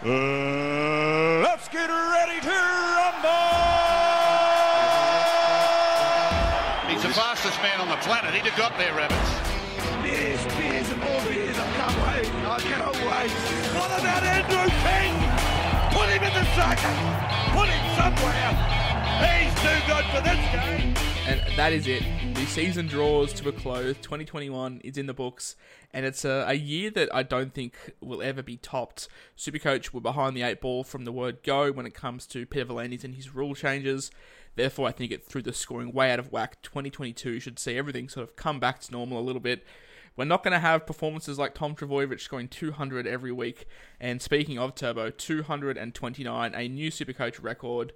Uh, let's get ready to rumble! He's the fastest man on the planet. He'd have got there, Rabbits. Beers, beers, and more beers. I can't wait. I cannot wait. What about Andrew King? Put him in the second. Put him somewhere. He's too good for this game. And that is it. The season draws to a close. 2021 is in the books, and it's a, a year that I don't think will ever be topped. Supercoach were behind the eight ball from the word go when it comes to Peter V'landys and his rule changes. Therefore, I think it threw the scoring way out of whack. 2022 should see everything sort of come back to normal a little bit. We're not going to have performances like Tom Trbojevic scoring 200 every week. And speaking of Turbo, 229, a new Supercoach record.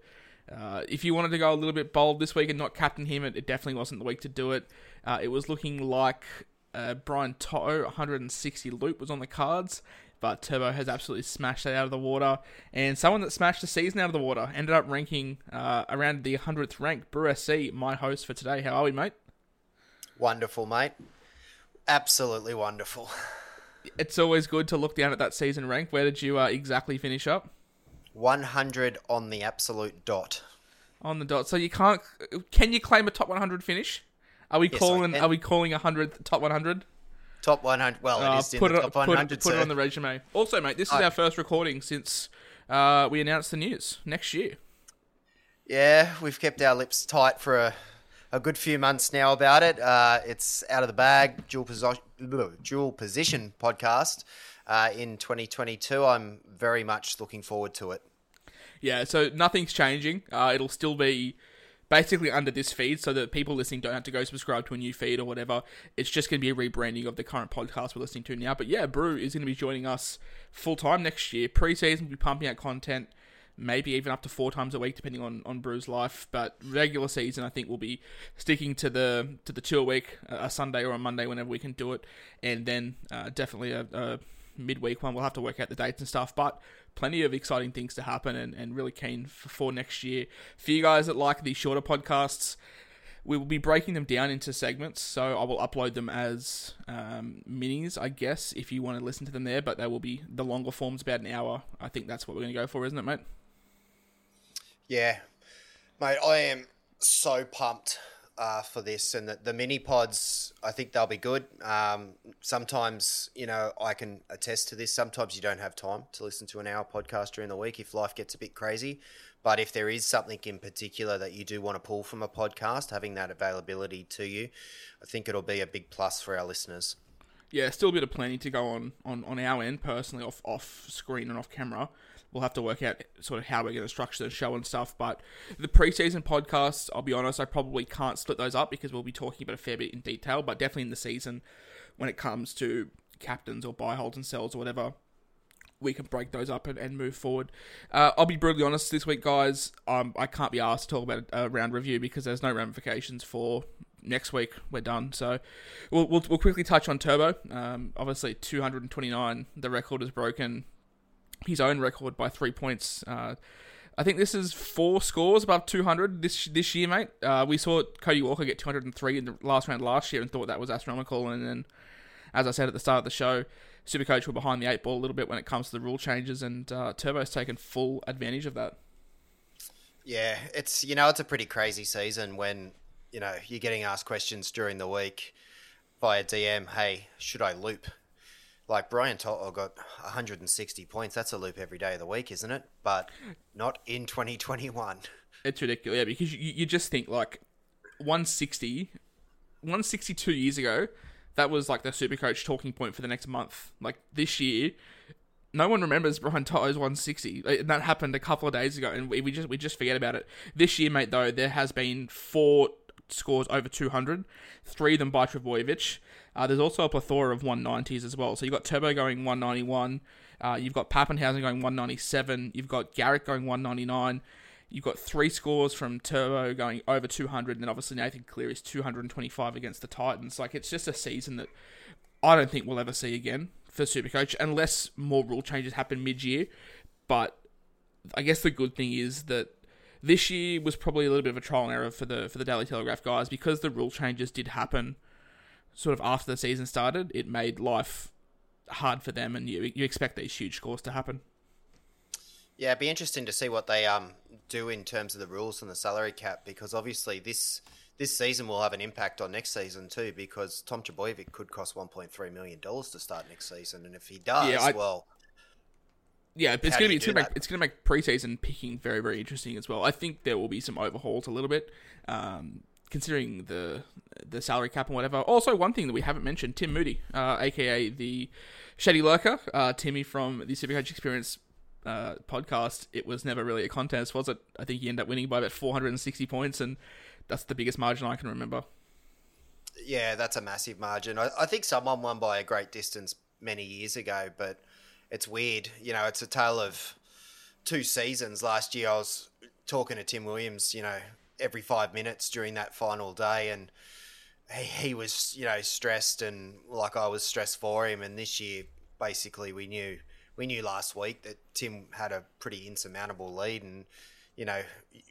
Uh, if you wanted to go a little bit bold this week and not captain him, it, it definitely wasn't the week to do it. Uh, it was looking like uh, Brian To'o, 160 loop was on the cards, but Turbo has absolutely smashed that out of the water. And someone that smashed the season out of the water ended up ranking uh, around the 100th rank. Brew SC, my host for today. How are we, mate? Wonderful, mate. Absolutely wonderful. It's always good to look down at that season rank. Where did you uh, exactly finish up? 100 on the absolute dot. On the dot. So you can't. Can you claim a top 100 finish? Are we Yes, calling? Are we calling a hundredth top 100? Top 100. Well, Uh, it is in put the it, top put, 100. it, put it on the resume. Also, mate, this is I- our first recording since uh, we announced the news next year. Yeah, we've kept our lips tight for a, a good few months now about it. Uh, it's out of the bag, dual, posi- dual position podcast uh, in 2022. I'm very much looking forward to it. Yeah, so nothing's changing. Uh, it'll still be basically under this feed, so that people listening don't have to go subscribe to a new feed or whatever. It's just going to be a rebranding of the current podcast we're listening to now. But yeah, Brew is going to be joining us full time next year. Preseason, we'll be pumping out content. Maybe even up to four times a week, depending on, on Brew's life. But regular season, I think we'll be sticking to the to the two a week, a Sunday or a Monday, whenever we can do it, and then uh, definitely a, a midweek one. We'll have to work out the dates and stuff, but plenty of exciting things to happen and, and really keen for, for next year. For you guys that like these shorter podcasts, we will be breaking them down into segments, so I will upload them as um, minis, I guess, if you want to listen to them there, but they will be the longer forms, about an hour. I think that's what we're going to go for, isn't it, mate? Yeah, mate, I am so pumped uh, for this, and the, the mini pods. I think they'll be good. Um, sometimes, you know, I can attest to this. Sometimes you don't have time to listen to an hour podcast during the week if life gets a bit crazy. But if there is something in particular that you do want to pull from a podcast, having that availability to you, I think it'll be a big plus for our listeners. yeah, still a bit of planning to go on, on, on our end personally, off off screen and off camera. We'll have to work out sort of how we're going to structure the show and stuff. But the preseason podcasts, I'll be honest, I probably can't split those up because we'll be talking about a fair bit in detail. But definitely in the season, when it comes to captains or buy holds and sells or whatever, we can break those up and, and move forward. Uh, I'll be brutally honest this week, guys. Um, I can't be asked to talk about a round review because there's no ramifications for next week. We're done. So we'll, we'll, we'll quickly touch on Turbo. Um, obviously, 229, the record is broken. His own record by three points. Uh, I think this is four scores above 200 this this year, mate. Uh, we saw Cody Walker get 203 in the last round last year and thought that was astronomical. And then, as I said at the start of the show, Supercoach were behind the eight ball a little bit when it comes to the rule changes, and uh, Turbo's taken full advantage of that. Yeah, it's you know it's a pretty crazy season when you know you're getting asked questions during the week via DM. Hey, should I loop? Like Brian To'o got 160 points. That's a loop every day of the week, isn't it? But not in 2021. It's ridiculous, yeah, because you, you just think like 160, 162 years ago, that was like the Supercoach talking point for the next month. Like this year, no one remembers Brian To'o's 160. Like, That happened a couple of days ago, and we, we just we just forget about it. This year, mate, though, there has been four scores over 200, three of them by Trbojevic. Uh, there's also a plethora of 190s as well. So you've got Turbo going 191. Uh, you've got Papenhuyzen going 197. You've got Garrick going 199. You've got three scores from Turbo going over 200, and then obviously Nathan Cleary is 225 against the Titans. Like it's just a season that I don't think we'll ever see again for Supercoach unless more rule changes happen mid-year. But I guess the good thing is that this year was probably a little bit of a trial and error for the for the Daily Telegraph guys because the rule changes did happen sort of after the season started. It made life hard for them, and you you expect these huge scores to happen. Yeah, it'd be interesting to see what they um do in terms of the rules and the salary cap because obviously this this season will have an impact on next season too because Tom Trbojevic could cost 1.3 million dollars to start next season, and if he does, Yeah, I- well, Yeah, it's gonna be it's gonna make it's gonna make preseason picking very very interesting as well. I think there will be some overhauls a little bit, um, considering the the salary cap and whatever. Also, one thing that we haven't mentioned: Tim Moody, uh, aka the Shady Lurker, uh, Timmy from the Supercoach Experience uh, podcast. It was never really a contest, was it? I think he ended up winning by about 460 points, and that's the biggest margin I can remember. Yeah, that's a massive margin. I, I think someone won by a great distance many years ago, but it's weird. You know, it's a tale of two seasons. Last year, I was talking to Tim Williams, you know, every five minutes during that final day, and he, he was, you know, stressed and like I was stressed for him. And this year, basically, we knew we knew last week that Tim had a pretty insurmountable lead, and you know,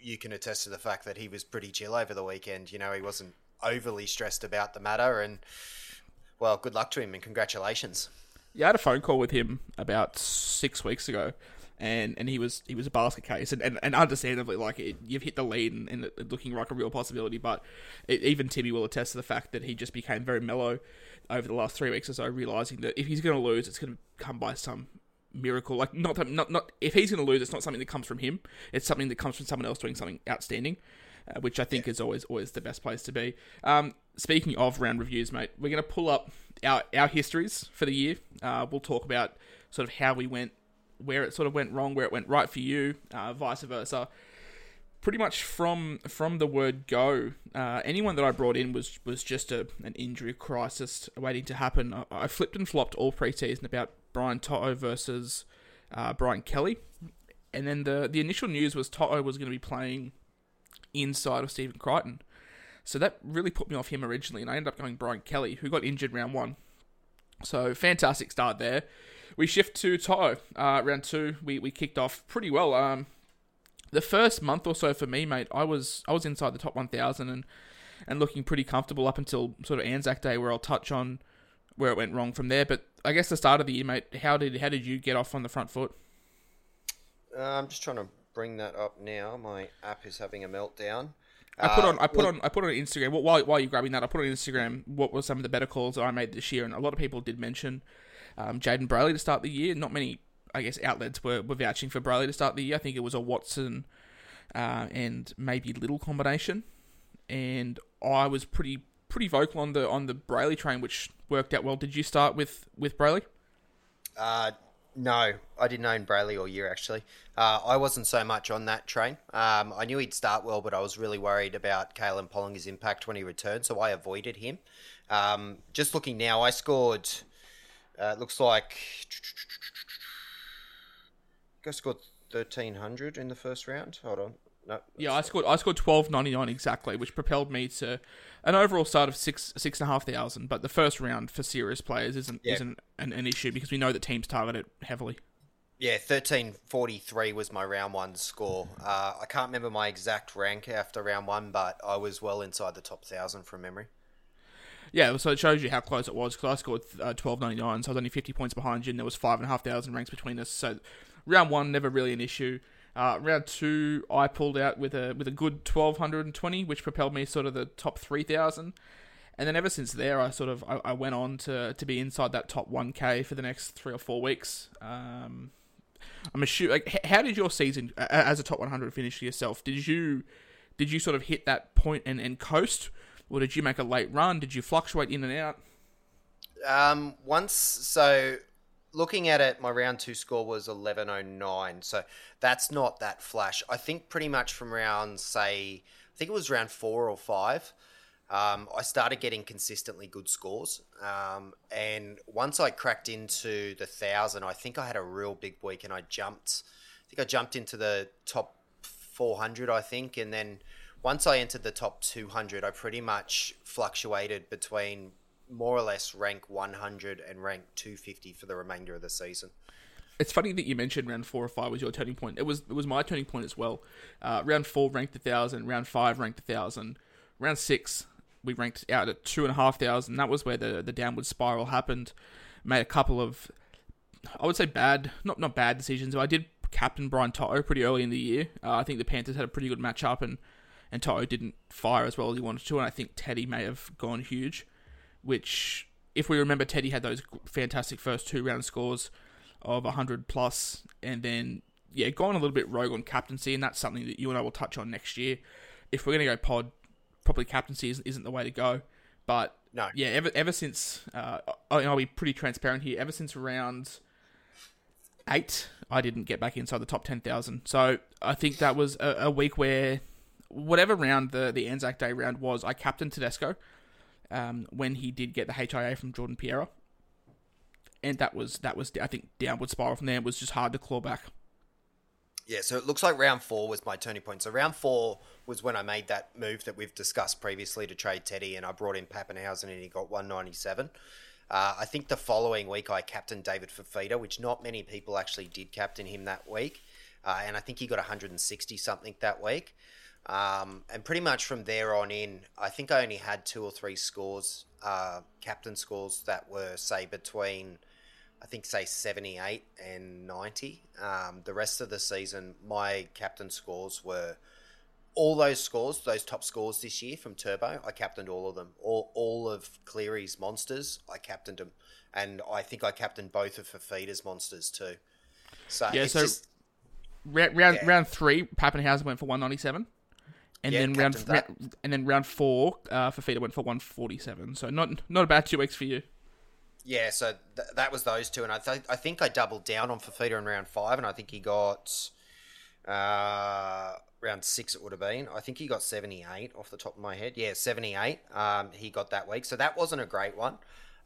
you can attest to the fact that he was pretty chill over the weekend. You know, he wasn't overly stressed about the matter, and well, good luck to him and congratulations. Yeah, I had a phone call with him about six weeks ago, and, and he was he was a basket case, and, and, and understandably, like it, you've hit the lead and, and it looking like a real possibility. But it, even Timmy will attest to the fact that he just became very mellow over the last three weeks or so, realizing that if he's going to lose, it's going to come by some miracle. Like not that- not not if he's going to lose, it's not something that comes from him. It's something that comes from someone else doing something outstanding. Uh, which I think is always always the best place to be. Um, speaking of round reviews, mate, we're going to pull up our our histories for the year. Uh, we'll talk about sort of how we went, where it sort of went wrong, where it went right for you, uh, vice versa. Pretty much from from the word go, uh, anyone that I brought in was was just a an injury crisis waiting to happen. I, I flipped and flopped all preseason about Brian To'o versus uh, Brian Kelly, and then the the initial news was To'o was going to be playing inside of Stephen Crichton. So that really put me off him originally, and I ended up going Brian Kelly, who got injured round one. So fantastic start there. We shift to To'o. Uh, round two, we, we kicked off pretty well. Um, the first month or so for me, mate, I was I was inside the top 1,000 and and looking pretty comfortable up until sort of Anzac Day, where I'll touch on where it went wrong from there. But I guess the start of the year, mate, how did how did you get off on the front foot? Uh, I'm just trying to bring that up now. My app is having a meltdown. I put Uh, on I put on I put on Instagram. While while you're grabbing that, I put on Instagram what were some of the better calls that I made this year, and a lot of people did mention um, Jayden Brailey to start the year. Not many, I guess, outlets were, were vouching for Brailey to start the year. I think it was a Watson uh, and maybe Little combination, and I was pretty pretty vocal on the on the Brailey train, which worked out well. Did you start with with Brailey? Uh, no, I didn't own Brailey all year actually. Uh, I wasn't so much on that train. Um, I knew he'd start well, but I was really worried about Kalen Pollinger's impact when he returned, so I avoided him. Um, just looking now, I scored. Uh, it looks like I scored thirteen hundred in the first round. Hold on, no, Yeah, I scored I scored twelve ninety nine exactly, which propelled me to an overall start of six six and a half thousand. But the first round for serious players isn't Yeah. isn't an, an issue because we know that teams target it heavily. Yeah, thirteen forty three was my round one score. Uh, I can't remember my exact rank after round one, but I was well inside the top thousand from memory. Yeah, so it shows you how close it was because I scored uh, twelve ninety nine, so I was only fifty points behind you, and there was five and a half thousand ranks between us. So round one never really an issue. Uh, round two, I pulled out with a with a good twelve hundred and twenty, which propelled me sort of the top three thousand. And then ever since there, I sort of I, I went on to, to be inside that top one k for the next three or four weeks. Um, I'm assuming. Like, how did your season as a top 100 finish yourself? Did you did you sort of hit that point and, and coast, or did you make a late run? Did you fluctuate in and out? Um, once, so looking at it, my round two score was 1109. So that's not that flash. I think pretty much from round, say, I think it was round four or five. um, I started getting consistently good scores. Um, and once I cracked into the thousand, I think I had a real big week, and I jumped. I think I jumped into the top 400, I think, and then once I entered the top 200, I pretty much fluctuated between more or less rank 100 and rank 250 for the remainder of the season. It's funny that you mentioned round four or five was your turning point. It was it was my turning point as well. Uh, round four ranked a thousand. Round five ranked a thousand. Round six we ranked out at two and a half thousand. That was where the the downward spiral happened. Made a couple of, I would say bad, not not bad decisions. I did captain Brian To'o pretty early in the year. Uh, I think the Panthers had a pretty good matchup and and To'o didn't fire as well as he wanted to. And I think Teddy may have gone huge, which if we remember, Teddy had those fantastic first two round scores of 100 plus, and then yeah, gone a little bit rogue on captaincy, and that's something that you and I will touch on next year. If we're going to go pod, probably captaincy isn't, isn't the way to go. But no. yeah, ever ever since uh, I'll be pretty transparent here. Ever since round eight, I didn't get back inside the top ten thousand. So I think that was a, a, week where whatever round the the Anzac Day round was, I captained Tedesco um, when he did get the HIA from Jordan Pereira and that was that was I think downward spiral from there. It was just hard to claw back. Yeah, so it looks like round four was my turning point. So round four was when I made that move that we've discussed previously to trade Teddy, and I brought in Papenhuyzen, and he got 197. Uh, I think the following week I captained David Fifita, which not many people actually did captain him that week, uh, and I think he got 160 something that week. Um, and pretty much from there on in, I think I only had two or three scores, uh, captain scores that were say between I think say 78 and 90. Um, the rest of the season, my captain scores were all those scores, those top scores this year from Turbo. I captained all of them. All, all of Cleary's monsters, I captained them, and I think I captained both of Fifita's monsters too. So yeah, so just, round round, yeah. round three, Papenhuyzen went for 197. And yeah, then round, round, and then round four, uh, Fifita went for 147. So not not a bad two weeks for you. Yeah, so th- that was those two, and I th- I think I doubled down on Fifita in round five, and I think he got uh, round six. It would have been. I think he got seventy eight off the top of my head. Yeah, seventy eight. Um, he got that week, so that wasn't a great one.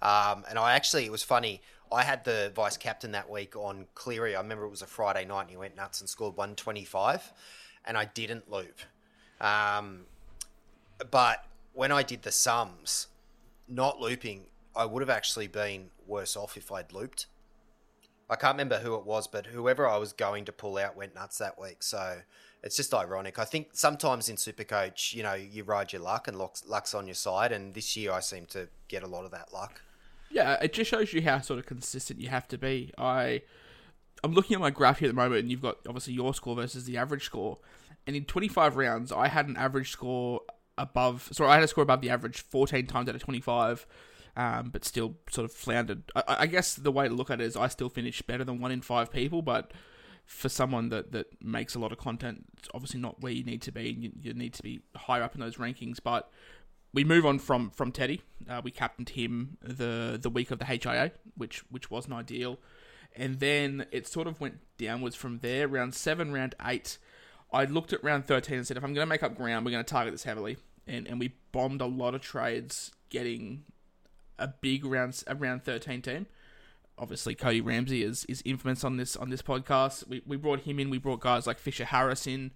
Um, and I actually, it was funny. I had the vice captain that week on Cleary. I remember it was a Friday night, and he went nuts and scored one twenty five, and I didn't loop. Um, but when I did the sums, not looping I would have actually been worse off if I'd looped. I can't remember who it was, but whoever I was going to pull out went nuts that week. So it's just ironic. I think sometimes in Supercoach, you know, you ride your luck and luck's on your side. And this year I seem to get a lot of that luck. Yeah, it just shows you how sort of consistent you have to be. I, I'm looking at my graph here at the moment, and you've got obviously your score versus the average score. And in 25 rounds, I had an average score above. Sorry, I had a score above the average 14 times out of 25 um, but still sort of floundered. I, I, guess the way to look at it is I still finished better than one in five people, but for someone that, that makes a lot of content, it's obviously not where you need to be. You, you need to be higher up in those rankings. But we move on from from Teddy. Uh, we captained him the the week of the HIA, which which wasn't ideal, and then it sort of went downwards from there. Round seven, round eight. I looked at round 13 and said, if I'm going to make up ground, we're going to target this heavily. And, and we bombed a lot of trades getting a big round a round thirteen team. Obviously, Cody Ramsey is, is infamous on this on this podcast. We, we brought him in. We brought guys like Fisher Harris in.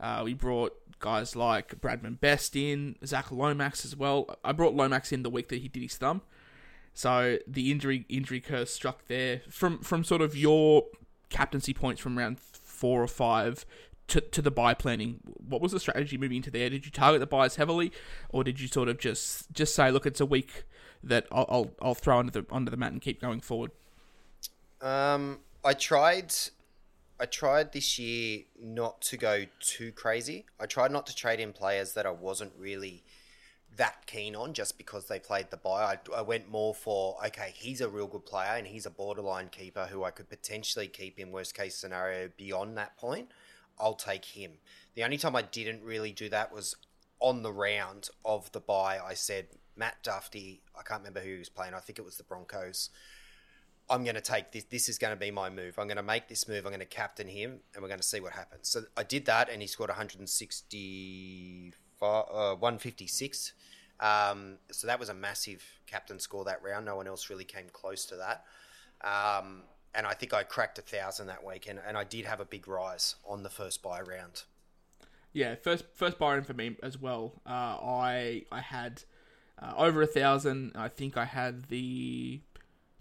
Uh, we brought guys like Bradman Best in, Zach Lomax as well. I brought Lomax in the week that he did his thumb. So the injury injury curse struck there from from sort of your captaincy points from round four or five to, to the bye planning. What was the strategy moving into there? Did you target the byes heavily, or did you sort of just just say, look, it's a week that I'll I'll, I'll throw under the under the mat and keep going forward? Um, I tried. I tried this year not to go too crazy. I tried not to trade in players that I wasn't really that keen on just because they played the bye. I, I, went more for okay, he's a real good player and he's a borderline keeper who I could potentially keep in worst case scenario beyond that point. I'll take him. The only time I didn't really do that was on the round of the bye. I said Matt Dufty. I can't remember who he was playing. I think it was the Broncos. I'm going to take this. This is going to be my move. I'm going to make this move. I'm going to captain him, and we're going to see what happens. So I did that, and he scored 160, uh, 156. Um, so that was a massive captain score that round. No one else really came close to that. Um, and I think I cracked a thousand that week, and, I did have a big rise on the first bye round. Yeah, first first bye in for me as well. Uh, I I had uh, over a thousand. I think I had the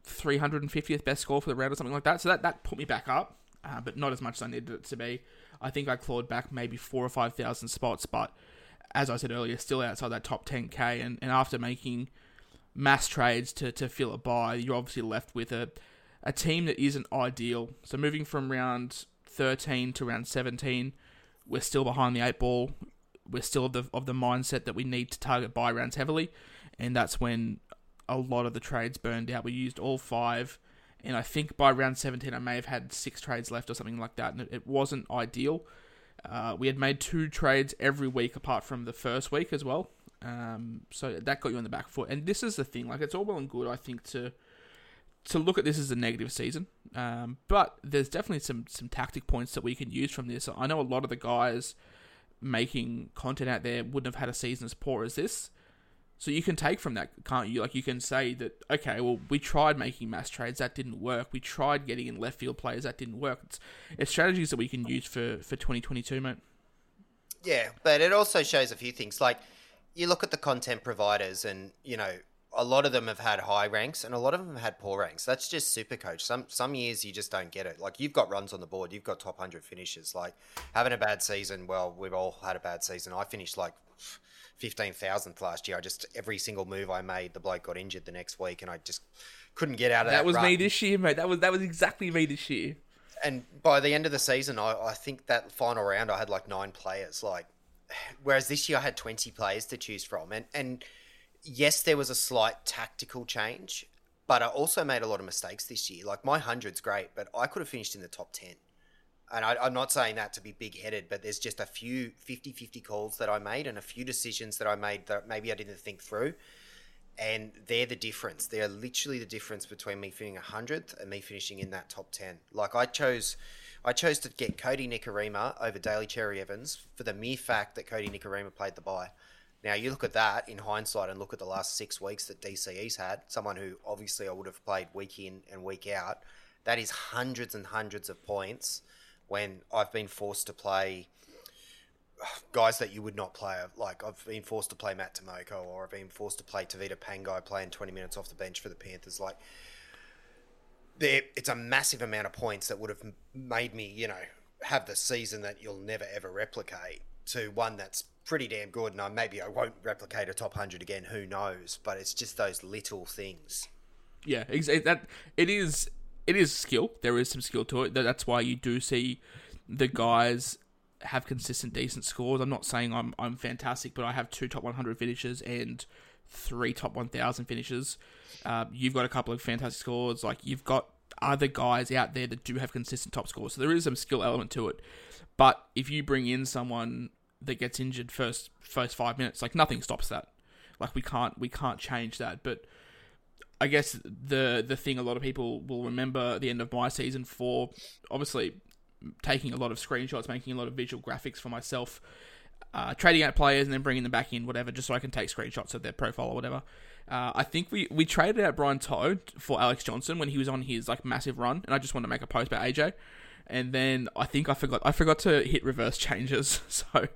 350th best score for the round or something like that. So that, that put me back up, uh, but not as much as I needed it to be. I think I clawed back maybe four or five thousand spots, but as I said earlier, still outside that top 10k. And, and after making mass trades to, to fill a bye, you're obviously left with a, a team that isn't ideal. So moving from round 13 to round 17, we're still behind the eight ball. We're still of the, of the mindset that we need to target bye rounds heavily. And that's when a lot of the trades burned out. We used all five. And I think by round 17, I may have had six trades left or something like that. And it wasn't ideal. Uh, we had made two trades every week apart from the first week as well. Um, so that got you on the back foot. And this is the thing, like it's all well and good, I think, to to look at this as a negative season. Um, but there's definitely some some tactic points that we can use from this. I know a lot of the guys making content out there wouldn't have had a season as poor as this. So you can take from that, can't you? Like you can say that, okay, well, we tried making mass trades, that didn't work. We tried getting in left field players, that didn't work. It's, it's strategies that we can use for, for 2022, mate. Yeah, but it also shows a few things. Like you look at the content providers, and you know, a lot of them have had high ranks, and a lot of them have had poor ranks. That's just super coach. Some some years you just don't get it. Like you've got runs on the board, you've got top hundred finishes. Like having a bad season, well, we've all had a bad season. I finished like fifteen thousandth last year. I just every single move I made, the bloke got injured the next week, and I just couldn't get out of that. That was rut. me this year, mate. That was that was exactly me this year. And by the end of the season, I, I think that final round I had like nine players. Like, whereas this year I had twenty players to choose from, and and yes, there was a slight tactical change, but I also made a lot of mistakes this year. Like my hundred's great, but I could have finished in the top ten and I, am not saying that to be big headed, but there's just a few 50 50 calls that I made and a few decisions that I made that maybe I didn't think through. And they're the difference. They're literally the difference between me finishing 100th and me finishing in that top 10. Like I chose. I chose to get Kodi Nikorima over Daly Cherry Evans for the mere fact that Kodi Nikorima played the bye. Now you look at that in hindsight and look at the last six weeks that DCE's had, someone who obviously I would have played week in and week out. That is hundreds and hundreds of points when I've been forced to play guys that you would not play. Like I've been forced to play Matt Timoko or I've been forced to play Tevita Pangai playing 20 minutes off the bench for the Panthers. Like it's a massive amount of points that would have made me, you know, have the season that you'll never ever replicate to one that's pretty damn good. And I, maybe I won't replicate a top 100 again. Who knows? But it's just those little things. Yeah, exactly. That it is it is skill. There is some skill to it. That's why you do see the guys have consistent, decent scores. I'm not saying I'm I'm fantastic, but I have two top 100 finishes and three top 1,000 finishes. Uh, you've got a couple of fantastic scores. Like you've got other guys out there that do have consistent top scores. So there is some skill element to it. But if you bring in someone that gets injured first first five minutes, like nothing stops that. Like we can't we can't change that. But I guess the the thing a lot of people will remember the end of my season for obviously taking a lot of screenshots, making a lot of visual graphics for myself, uh, trading out players and then bringing them back in, whatever, just so I can take screenshots of their profile or whatever. Uh, I think we, we traded out Brian To'o for Alex Johnson when he was on his like massive run, and I just wanted to make a post about AJ, and then I think I forgot I forgot to hit reverse changes. So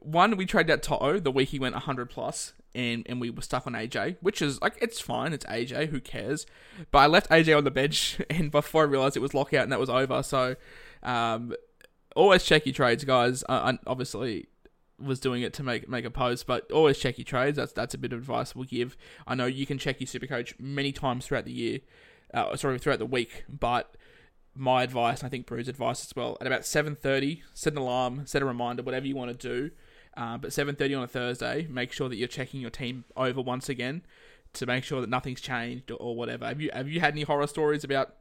one we traded out To'o the week he went 100 plus, and and we were stuck on AJ, which is like it's fine, it's AJ, who cares? But I left AJ on the bench, and before I realized it was lockout and that was over, so um, always check your trades, guys. I, I obviously was doing it to make make a post, but always check your trades. That's that's a bit of advice we'll give. I know you can check your super coach many times throughout the year, uh, sorry throughout the week, but my advice, and I think Brew's advice as well, at about seven thirty, set an alarm, set a reminder, whatever you want to do uh, but 7.30 on a Thursday, make sure that you're checking your team over once again to make sure that nothing's changed or, or whatever. Have you have you had any horror stories about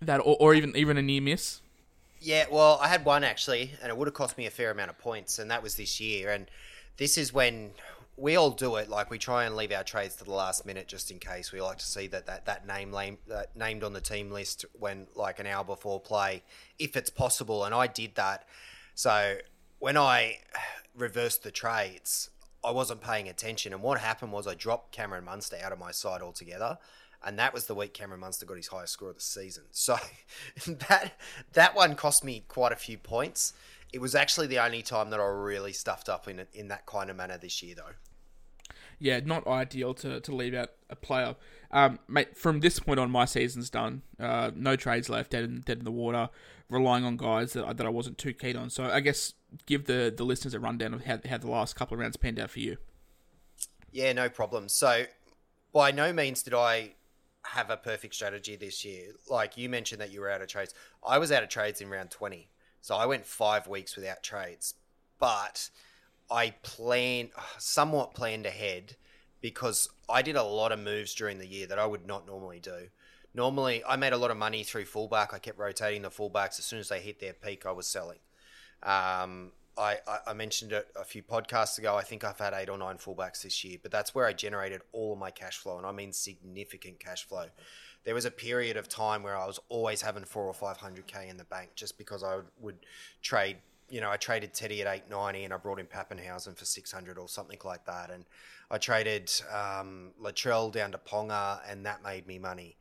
that or, or even even a near miss? Yeah, well, I had one actually, and it would have cost me a fair amount of points, and that was this year. And this is when we all do it. Like we try and leave our trades to the last minute just in case. We like to see that that, that name lame, named on the team list when like an hour before play, if it's possible. And I did that. So when I reversed the trades, I wasn't paying attention. And what happened was I dropped Cameron Munster out of my side altogether. And that was the week Cameron Munster got his highest score of the season. So that that one cost me quite a few points. It was actually the only time that I really stuffed up in in that kind of manner this year, though. Yeah, not ideal to, to leave out a player. Um, mate, from this point on, my season's done. Uh, no trades left, dead in, dead in the water. Relying on guys that, that I wasn't too keen on. So I guess give the, the listeners a rundown of how, how the last couple of rounds panned out for you. Yeah, no problem. So by no means did I have a perfect strategy this year. Like you mentioned that you were out of trades. I was out of trades in round 20. So I went five weeks without trades. But I planned, somewhat planned ahead because I did a lot of moves during the year that I would not normally do. Normally, I made a lot of money through fullback. I kept rotating the fullbacks. As soon as they hit their peak, I was selling. Um, I, I, mentioned it a few podcasts ago. I think I've had eight or nine fullbacks this year, but that's where I generated all of my cash flow, and I mean significant cash flow. There was a period of time where I was always having four or five hundred k in the bank just because I would, would trade. You know, I traded Teddy at eight ninety, and I brought in Papenhuyzen for six hundred or something like that, and I traded um, Latrell down to Ponga, and that made me money.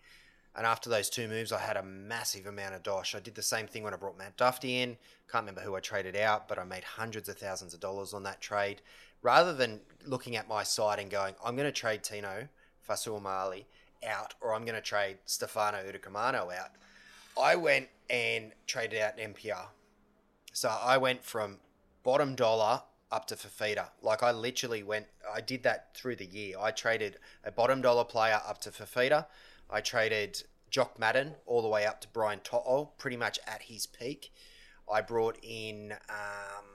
And after those two moves, I had a massive amount of dosh. I did the same thing when I brought Matt Dufty in. Can't remember who I traded out, but I made hundreds of thousands of dollars on that trade. Rather than looking at my side and going, I'm going to trade Tino Fa'asuamaleaui out, or I'm going to trade Stefano Utoikamanu out, I went and traded out an NPR. So I went from bottom dollar up to Fifita. Like I literally went, I did that through the year. I traded a bottom dollar player up to Fifita. I traded Jock Madden all the way up to Brian To'o, pretty much at his peak. I brought in, um,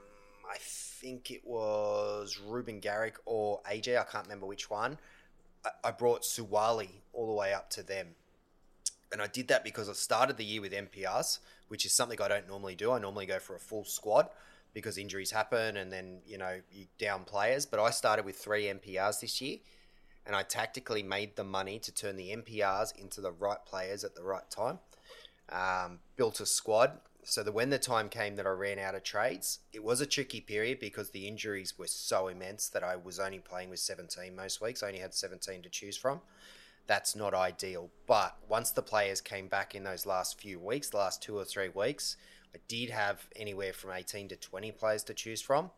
I think it was Reuben Garrick or AJ, I can't remember which one. I, brought Suwali all the way up to them. And I did that because I started the year with NPRs, which is something I don't normally do. I normally go for a full squad because injuries happen and then, you know, you down players. But I started with three NPRs this year and I tactically made the money to turn the NPRs into the right players at the right time. Um, built a squad so that when the time came that I ran out of trades, it was a tricky period because the injuries were so immense that I was only playing with 17 most weeks. I only had 17 to choose from. That's not ideal. But once the players came back in those last few weeks, the last two or three weeks, I did have anywhere from 18 to 20 players to choose from.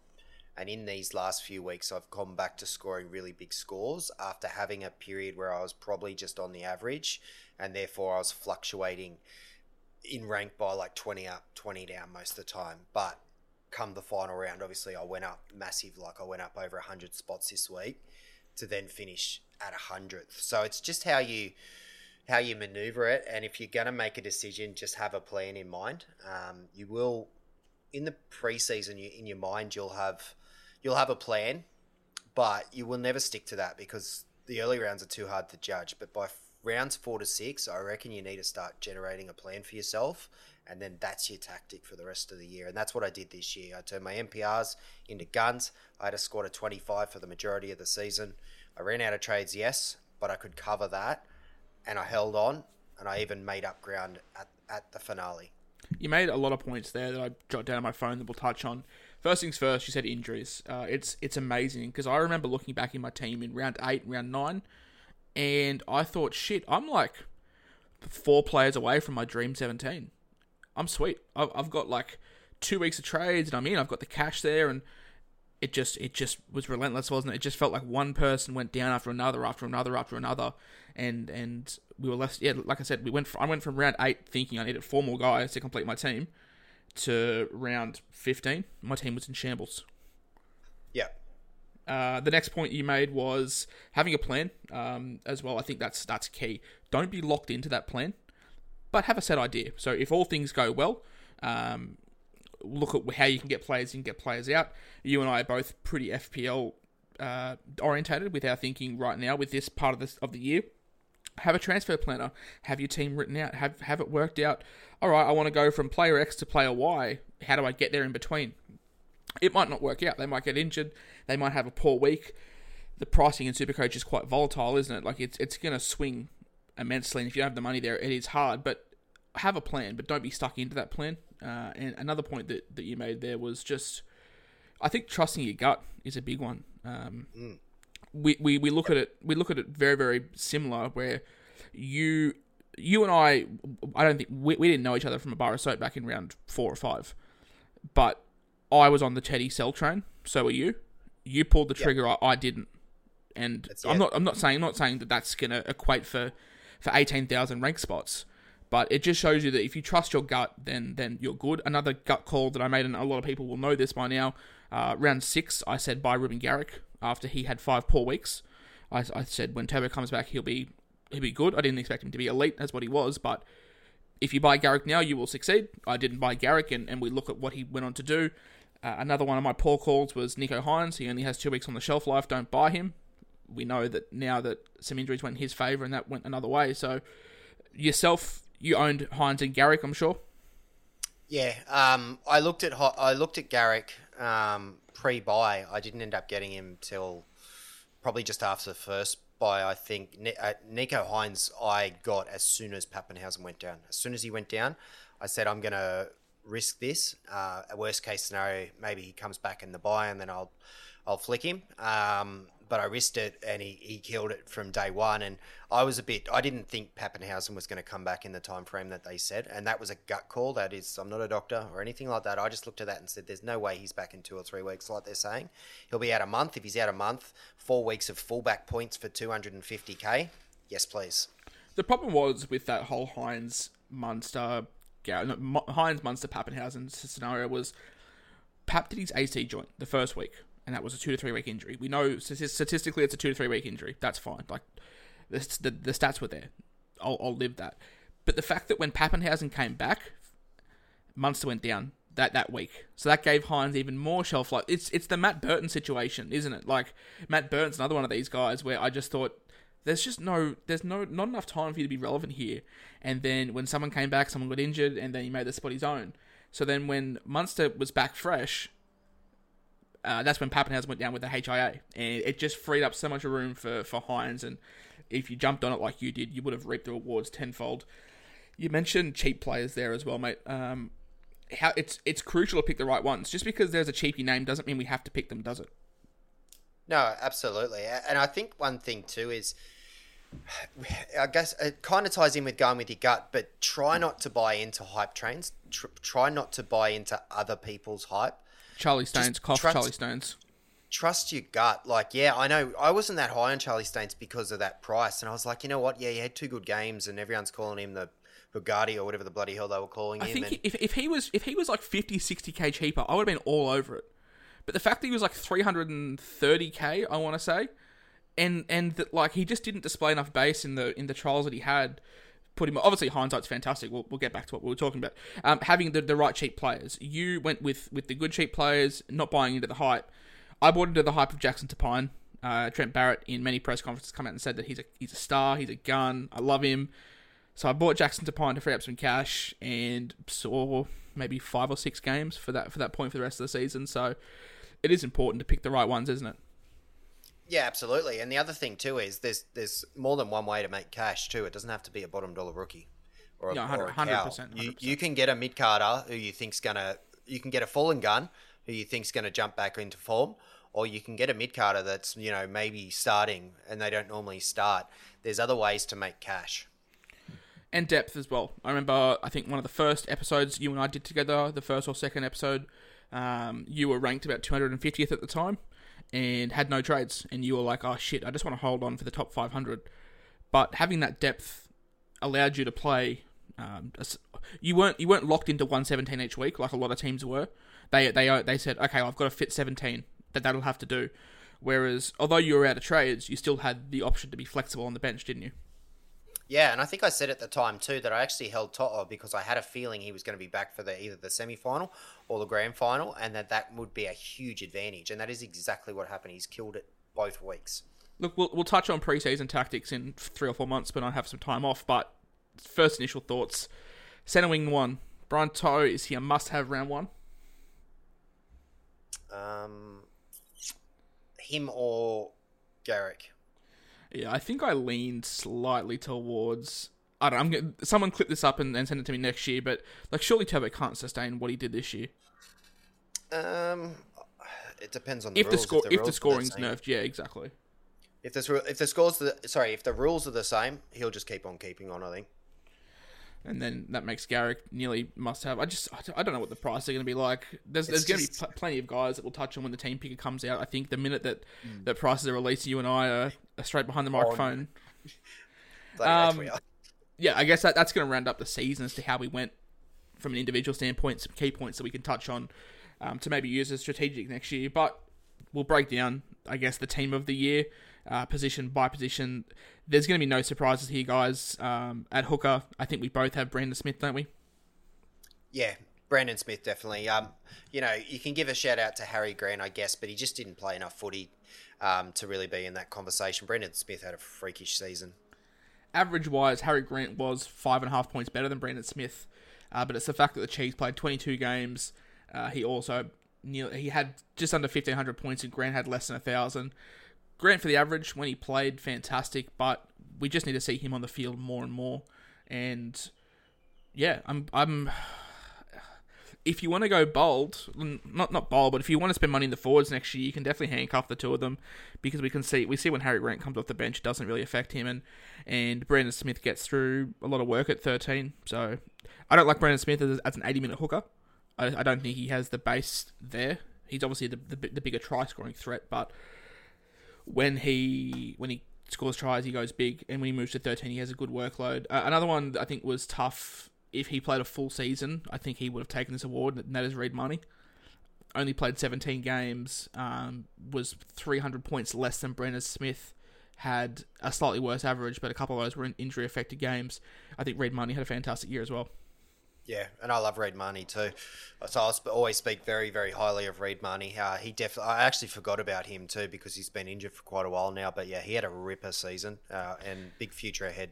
And in these last few weeks, I've gone back to scoring really big scores after having a period where I was probably just on the average, and therefore I was fluctuating in rank by like 20 up, 20 down most of the time. But come the final round, obviously I went up massive, like I went up over 100 spots this week to then finish at a hundredth. So it's just how you how you maneuver it, and if you're gonna make a decision, just have a plan in mind. Um, you will in the preseason, you, in your mind, you'll have you'll have a plan, but you will never stick to that because the early rounds are too hard to judge. But by rounds four to six, I reckon you need to start generating a plan for yourself, and then that's your tactic for the rest of the year. And that's what I did this year. I turned my NPRs into guns. I had a squad of 25 for the majority of the season. I ran out of trades, yes, but I could cover that, and I held on, and I even made up ground at, at the finale. You made a lot of points there that I jotted down on my phone that we'll touch on. First things first, you said injuries. Uh, it's it's amazing because I remember looking back in my team in round eight, round nine, and I thought, shit, I'm like four players away from my dream seventeen. I'm sweet. I've, I've got like two weeks of trades, and I'm in. I've got the cash there, and it just it just was relentless, wasn't it? It just felt like one person went down after another, after another, after another, and and we were left. Yeah, like I said, we went. From, I went from round eight thinking I needed four more guys to complete my team, to round 15, my team was in shambles. Yeah. Uh, the next point you made was having a plan um, as well. I think that's that's key. Don't be locked into that plan, but have a set idea. So if all things go well, um, look at how you can get players in, get players out. You and I are both pretty FPL uh, orientated with our thinking right now with this part of this of the year have a transfer planner, have your team written out, have have it worked out. All right, I want to go from player X to player Y. How do I get there in between? It might not work out. They might get injured. They might have a poor week. The pricing in Supercoach is quite volatile, isn't it? Like it's it's going to swing immensely. And if you don't have the money there, it is hard. But have a plan, but don't be stuck into that plan. Uh, and another point that, that you made there was just, I think trusting your gut is a big one. Um, we, we we look at it we look at it very very similar where you you and I I don't think we, we didn't know each other from a bar of soap back in round four or five, but I was on the Teddy Sell train. So were you. You pulled the trigger. I, I didn't. And That's I'm it. not. I'm not saying. I'm not saying that that's gonna equate for for eighteen thousand rank spots. But it just shows you that if you trust your gut, then then you're good. Another gut call that I made, and a lot of people will know this by now. Uh, round six, I said buy Reuben Garrick after he had five poor weeks. I, I said when Turbo comes back, he'll be he'll be good. I didn't expect him to be elite, as what he was, but if you buy Garrick now, you will succeed. I didn't buy Garrick, and, and we look at what he went on to do. Uh, another one of my poor calls was Nicho Hynes. He only has two weeks on the shelf life. Don't buy him. We know that now that some injuries went in his favour and that went another way. So yourself, you owned Hynes and Garrick, I'm sure. Yeah, um, I looked at I looked at Garrick um, pre-bye. I didn't end up getting him till probably just after the first bye. I think uh, Nicho Hynes I got as soon as Papenhuyzen went down. As soon as he went down, I said I'm gonna risk this. Uh, worst case scenario, maybe he comes back in the bye and then I'll I'll flick him. Um, but I risked it and he, he killed it from day one. And I was a bit, I didn't think Papenhuyzen was going to come back in the time frame that they said. And that was a gut call. That is, I'm not a doctor or anything like that. I just looked at that and said, there's no way he's back in two or three weeks, like they're saying. He'll be out a month. If he's out a month, four weeks of fullback points for 250k. Yes, please. The problem was with that whole Hynes Munster, Hynes Munster Papenhuyzen scenario was Pap did his AC joint the first week, and that was a two to three week injury. We know statistically it's a two to three week injury. That's fine. Like the the, the stats were there. I'll, I'll live that. But the fact that when Papenhuyzen came back, Munster went down that that week, so that gave Hynes even more shelf life. It's it's the Matt Burton situation, isn't it? Like Matt Burton's another one of these guys where I just thought there's just no there's no not enough time for you to be relevant here. And then when someone came back, someone got injured, and then he made the spot his own. So then when Munster was back fresh, uh, that's when Papenhuyzen went down with the HIA, and it just freed up so much room for for Hynes. And if you jumped on it like you did, you would have reaped the rewards tenfold. You mentioned cheap players there as well, mate. Um, how it's it's crucial to pick the right ones. Just because there's a cheapy name doesn't mean we have to pick them, does it? No, absolutely. And I think one thing too is, I guess it kind of ties in with going with your gut, but try not to buy into hype trains. Tr- try not to buy into other people's hype. Charlie Just cough, trust- Charlie Staines. Trust your gut. Like, yeah, I know I wasn't that high on Charlie Staines because of that price, and I was like, you know what? Yeah, he had two good games, and everyone's calling him the Bugatti or whatever the bloody hell they were calling I him. think and- if, if he was if he was like 50, 60 k cheaper, I would have been all over it. But the fact that he was like three hundred and thirty k, I want to say, and and that like he just didn't display enough base in the in the trials that he had. Put him obviously hindsight's fantastic. We'll, we'll get back to what we were talking about. Um, having the, the right cheap players, you went with with the good cheap players, not buying into the hype. I bought into the hype of Jackson Topine. Uh, Trent Barrett in many press conferences come out and said that he's a he's a star, he's a gun. I love him. So I bought Jackson Topine to free up some cash and saw maybe five or six games for that for that point for the rest of the season. So it is important to pick the right ones, isn't it? Yeah, absolutely. And the other thing too is there's there's more than one way to make cash too. It doesn't have to be a bottom dollar rookie or a, Yeah, or a 100%, cow. 100%. You, you can get a mid carder who you think's gonna. You can get a fallen gun who you think's gonna jump back into form, or you can get a mid carder that's you know maybe starting and they don't normally start. There's other ways to make cash. and depth as well. I remember, I think one of the first episodes you and I did together, the first or second episode, um, you were ranked about 250th at the time and had no trades. And you were like, oh shit, I just want to hold on for the top 500. But having that depth allowed you to play. Um, you weren't you weren't locked into 117 each week like a lot of teams were. They they they said, okay, I've got to fit 17. That that'll have to do. Whereas, although you were out of trades, you still had the option to be flexible on the bench, didn't you? Yeah, and I think I said at the time too that I actually held To'o because I had a feeling he was going to be back for the either the semi final or the grand final, and that that would be a huge advantage. And that is exactly what happened. He's killed it both weeks. Look, we'll, we'll touch on preseason tactics in three or four months when I have some time off. But first initial thoughts: center wing one, Brian To'o is he a must-have round one? Um, him or Garrick. Yeah, I think I leaned slightly towards. I don't. know, I'm gonna, someone clip this up and, and send it to me next year. But like, surely Turbo can't sustain what he did this year. Um, It depends on the if the rules. score if the rules are scoring's same. nerfed, yeah, exactly. If the if the scores the sorry, if the rules are the same, he'll just keep on keeping on. I think. and then that makes Garrick nearly must have. I just I don't- know what the price are going to be like. There's there's going to be pl- plenty of guys that will touch on when the team picker comes out. I think the minute that Mm. that prices are released, you and I are straight behind the microphone. Um, oath we are. Yeah, I guess that that's going to round up the season as to how we went from an individual standpoint. Some key points that we can touch on um, to maybe use as strategic next year, but we'll break down. I guess the team of the year, uh, position by position. There's going to be no surprises here, guys. Um, at hooker, I think we both have Brandon Smith, don't we? Yeah, Brandon Smith definitely. Um, you know, you can give a shout out to Harry Grant, I guess, but he just didn't play enough footy um, to really be in that conversation. Brandon Smith had a freakish season. average wise, Harry Grant was five and a half points better than Brandon Smith, uh, but it's the fact that the Cheese played 22 games. Uh, he also near, he had just under 1500 points, and Grant had less than a thousand. Grant for the average when he played, fantastic, but we just need to see him on the field more and more. And yeah, I'm I'm. If you want to go bold, not not bold, but if you want to spend money in the forwards next year, you can definitely handcuff the two of them because we can see we see when Harry Grant comes off the bench, it doesn't really affect him, and and Brandon Smith gets through a lot of work at 13. So I don't like Brandon Smith as, as an 80 minute hooker. I, I don't think he has the base there. He's obviously the, the the bigger try scoring threat, but when he when he scores tries, he goes big, and when he moves to 13, he has a good workload. Uh, another one I think was tough. If he played a full season, I think he would have taken this award, and that is Reed Mahoney. Only played 17 games, um, was 300 points less than Brandon Smith. Had a slightly worse average, but a couple of those were in injury affected games. I think Reed Mahoney had a fantastic year as well. Yeah, and I love Reed Mahoney too. So I always speak very, very highly of Reed Mahoney. Uh, he definitely, I actually forgot about him too because he's been injured for quite a while now. But yeah, he had a ripper season uh, and big future ahead.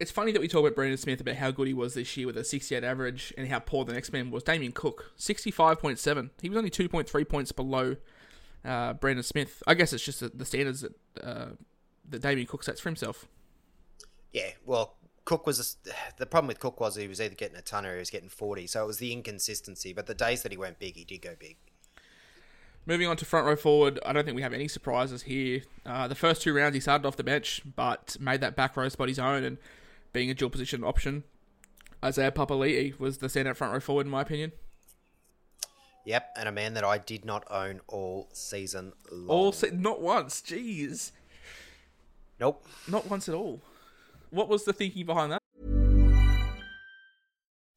It's funny that we talk about Brandon Smith about how good he was this year with a 68 average and how poor the next man was. Damien Cook, 65.7. He was only 2.3 points below uh, Brandon Smith. I guess it's just the, the standards that uh, that Damien Cook sets for himself. Yeah, well, Cook was the problem with Cook was he was either getting a ton or he was getting forty, so it was the inconsistency. But the days that he went big, he did go big. Moving on to front row forward, I don't think we have any surprises here. Uh, the first two rounds he started off the bench, but made that back row spot his own and being a dual position option. Isaiah Papali'i was the standout front row forward in my opinion. Yep, and a man that I did not own all season long. All se- not once, jeez, nope. not once at all. What was the thinking behind that?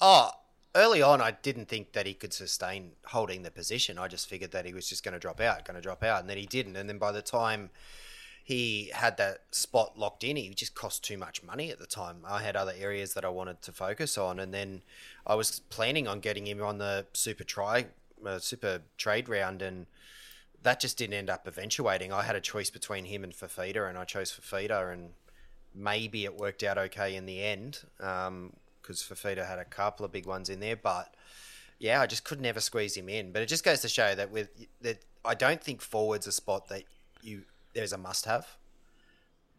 Oh, early on, I didn't think that he could sustain holding the position. I just figured that he was just going to drop out, going to drop out, and then he didn't. And then by the time he had that spot locked in, he just cost too much money at the time. I had other areas that I wanted to focus on, and then I was planning on getting him on the super try, uh, super trade round, and that just didn't end up eventuating. I had a choice between him and Fifita, and I chose Fifita, and maybe it worked out okay in the end because Fifita had a couple of big ones in there, but yeah, I just could never squeeze him in. But it just goes to show that with that, I don't think forwards a spot that you there's a must-have.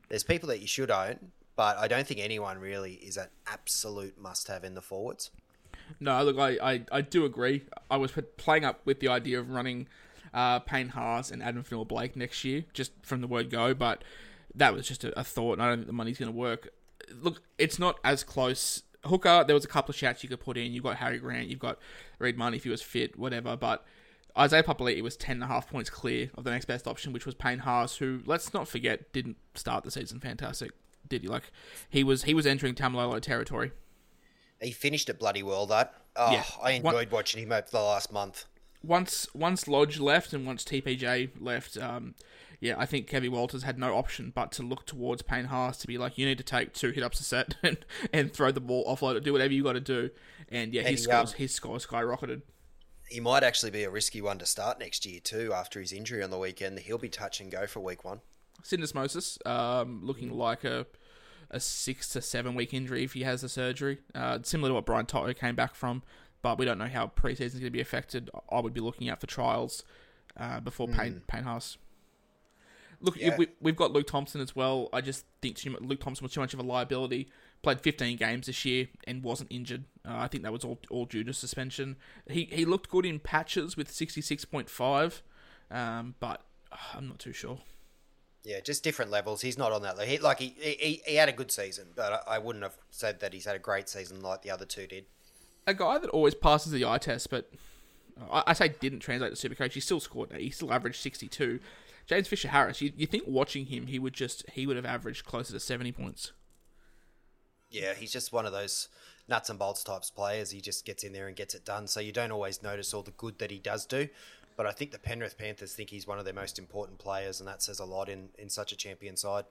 There's people that you should own, but I don't think anyone really is an absolute must-have in the forwards. No, look, I, I, I do agree. I was playing up with the idea of running uh, Payne Haas and Addin Fonua-Blake next year, just from the word go, but that was just a, a thought, and I don't think the money's going to work. Look, it's not as close. Hooker, there was a couple of shouts you could put in. You've got Harry Grant, you've got Reed Mahoney if he was fit, whatever, but Isaiah Papali'i was 10.5 points clear of the next best option, which was Payne Haas, who, let's not forget, didn't start the season fantastic, did he? Like, he was he was entering Taumalolo territory. He finished it bloody well, that. Oh, Yeah. I One- enjoyed watching him over the last month. once once Lodge left and once TPJ left, um, yeah, I think Kevin Walters had no option but to look towards Payne Haas to be like, you need to take two hit ups a set and, and throw the ball offload it, do whatever you got to do. And yeah, And his he, um, scores his scores skyrocketed. He might actually be a risky one to start next year too. After his injury on the weekend, he'll be touch and go for week one. Syndesmosis, um, looking like a a six to seven week injury if he has the surgery, uh, similar to what Brian To'o came back from. But we don't know how preseason is going to be affected. I would be looking out for trials uh, before Payne Payne Haas. Look, Yeah. we, we've got Luke Thompson as well. I just think too, Luke Thompson was too much of a liability. Played 15 games this year and wasn't injured. Uh, I think that was all all due to suspension. He he looked good in patches with 66.5, um, but uh, I'm not too sure. Yeah, just different levels. He's not on that. He like he he, he had a good season, but I, I wouldn't have said that he's had a great season like the other two did. a guy that always passes the eye test, but I, I say didn't translate to Supercoach. He still scored. He still averaged sixty two. James Fisher Harris. You, you think watching him, he would just he would have averaged closer to seventy points. Yeah, he's just one of those nuts and bolts types players. He just gets in there and gets it done. So you don't always notice all the good that he does do. But I think the Penrith Panthers think he's one of their most important players, and that says a lot in, in such a champion side.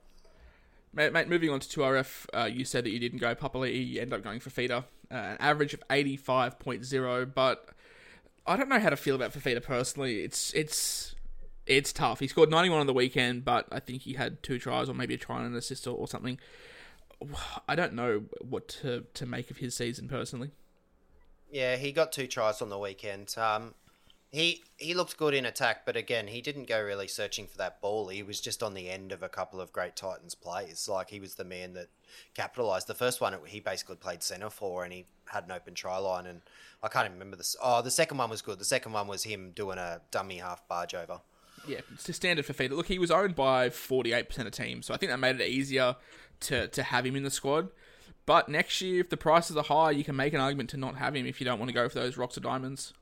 Mate, mate moving on to 2RF, uh, you said that you didn't go Papali'i, you end up going Fifita. Uh, an average of 85.0, but I don't know how to feel about Fifita personally. It's it's it's tough. He scored 91 on the weekend, but I think he had two tries or maybe a try and an assist or, or something. I don't know what to, to make of his season personally. Yeah, he got two tries on the weekend. Um, he he looked good in attack, but again, he didn't go really searching for that ball. He was just on the end of a couple of great Titans plays. Like he was the man that capitalised. The first one, he basically played centre for, and he had an open try line. And I can't even remember this. Oh, the second one was good. The second one was him doing a dummy half barge over. Yeah, it's a standard Fifita. Look, he was owned by 48% of teams, so I think that made it easier to, to have him in the squad. But next year, if the prices are high, you can make an argument to not have him if you don't want to go for those rocks or diamonds.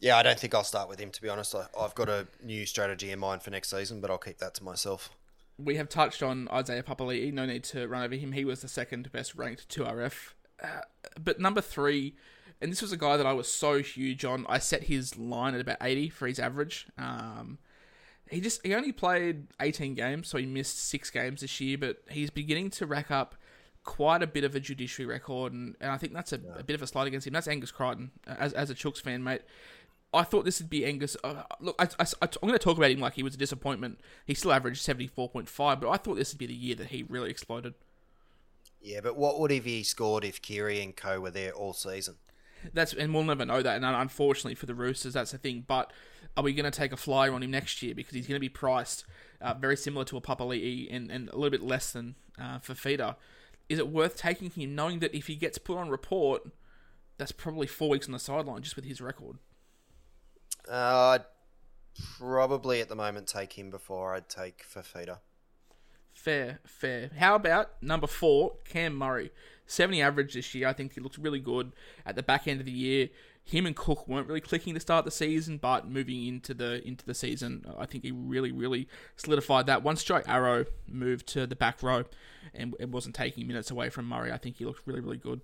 Yeah, I don't think I'll start with him to be honest. I, I've got a new strategy in mind for next season, but I'll keep that to myself. We have touched on Isaiah Papali'i. No need to run over him. He was the second best ranked 2RF. Uh, but number three, and this was a guy that I was so huge on. I set his line at about 80 for his average. Um, he just he only played 18 games, so he missed six games this year. But he's beginning to rack up quite a bit of a judiciary record, and, and I think that's a, a bit of a slight against him. That's Angus Crichton, uh, as as a Chooks fan, mate. I thought this would be Angus. Uh, look, I, I, am going to talk about him like he was a disappointment. He still averaged 74.5, but I thought this would be the year that he really exploded. Yeah, but what would have he scored if Keary and Co were there all season? That's and we'll never know that. And unfortunately for the Roosters, that's the thing. But are we going to take a flyer on him next year because he's going to be priced uh, very similar to a Papali'i and, and a little bit less than uh, Fifita? Is it worth taking him, knowing that if he gets put on report, that's probably four weeks on the sideline just with his record? Uh, I'd probably at the moment take him before I'd take Fifita. Fair, fair. How about number four, Cam Murray? 70 average this year. I think he looks really good at the back end of the year. Him and Cook weren't really clicking to start the season, but moving into the into the season, I think he really, really solidified that. Once Jai Arrow moved to the back row and it wasn't taking minutes away from Murray, I think he looked really, really good.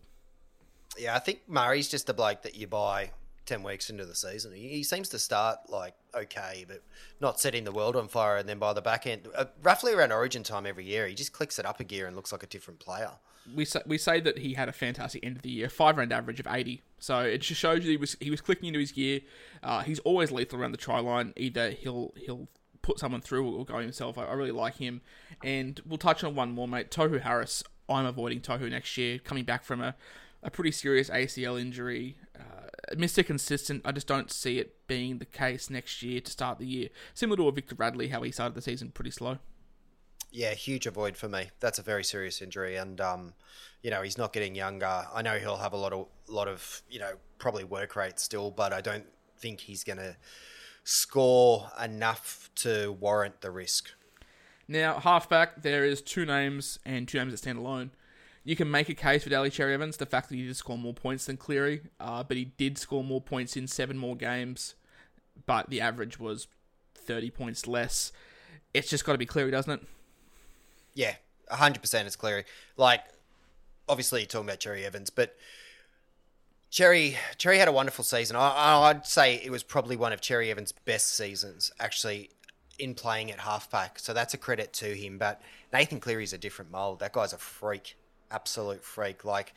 Yeah, I think Murray's just the bloke that you buy 10 weeks into the season. He, he seems to start like okay, but not setting the world on fire. And then by the back end, uh, roughly around origin time every year, he just clicks it up a gear and looks like a different player. We say, we say that he had a fantastic end of the year, five round average of eighty. So it just shows you he was he was clicking into his gear. Uh, he's always lethal around the try line. Either he'll he'll put someone through or go himself. I, I really like him. And we'll touch on one more, mate. Tohu Harris. I'm avoiding Tohu next year, coming back from a, a pretty serious ACL injury. Uh, Mr. Consistent, I just don't see it being the case next year to start the year. Similar to Victor Radley, how he started the season pretty slow. Yeah, huge avoid for me. That's a very serious injury, and um, you know he's not getting younger. I know he'll have a lot of lot of you know probably work rate still, but I don't think he's going to score enough to warrant the risk. Now, halfback, there is two names and two names that stand alone. You can make a case for Daly Cherry Evans, the fact that he did score more points than Cleary, uh, but he did score more points in seven more games, but the average was 30 points less. It's just got to be Cleary, doesn't it? Yeah, hundred percent. It's Cleary. Like, obviously, you're talking about Cherry Evans, but Cherry Cherry had a wonderful season. I, I'd say it was probably one of Cherry Evans' best seasons, actually, in playing at halfback. So that's a credit to him. But Nathan Cleary's a different mold. That guy's a freak, absolute freak. Like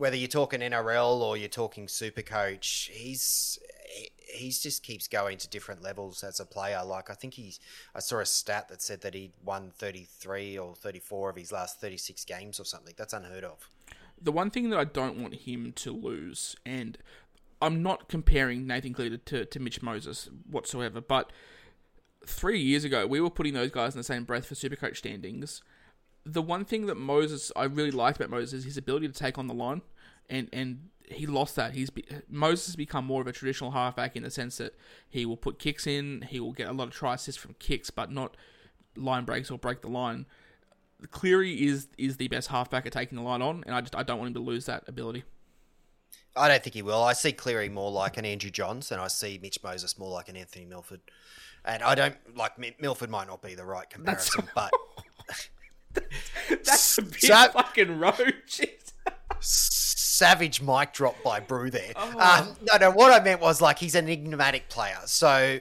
whether you're talking NRL or you're talking Super Coach, he's he's just keeps going to different levels as a player. Like I think he's I saw a stat that said that he'd won 33 or 34 of his last 36 games or something. That's unheard of. The one thing that I don't want him to lose, and I'm not comparing Nathan Cleary to, to Mitch Moses whatsoever, but three years ago we were putting those guys in the same breath for Supercoach standings. The one thing that Moses I really liked about Moses is his ability to take on the line, and and he lost that. He's be, Moses has become more of a traditional halfback in the sense that he will put kicks in, he will get a lot of try assists from kicks, but not line breaks or break the line. Cleary is is the best halfback at taking the line on, and I just I don't want him to lose that ability. I don't think he will. I see Cleary more like an Andrew Johns, and I see Mitch Moses more like an Anthony Milford. And I don't like Milford might not be the right comparison, but that's a bit so, fucking roach. savage mic drop by Brew there. Oh. Um, no, no. What I meant was like he's an enigmatic player, so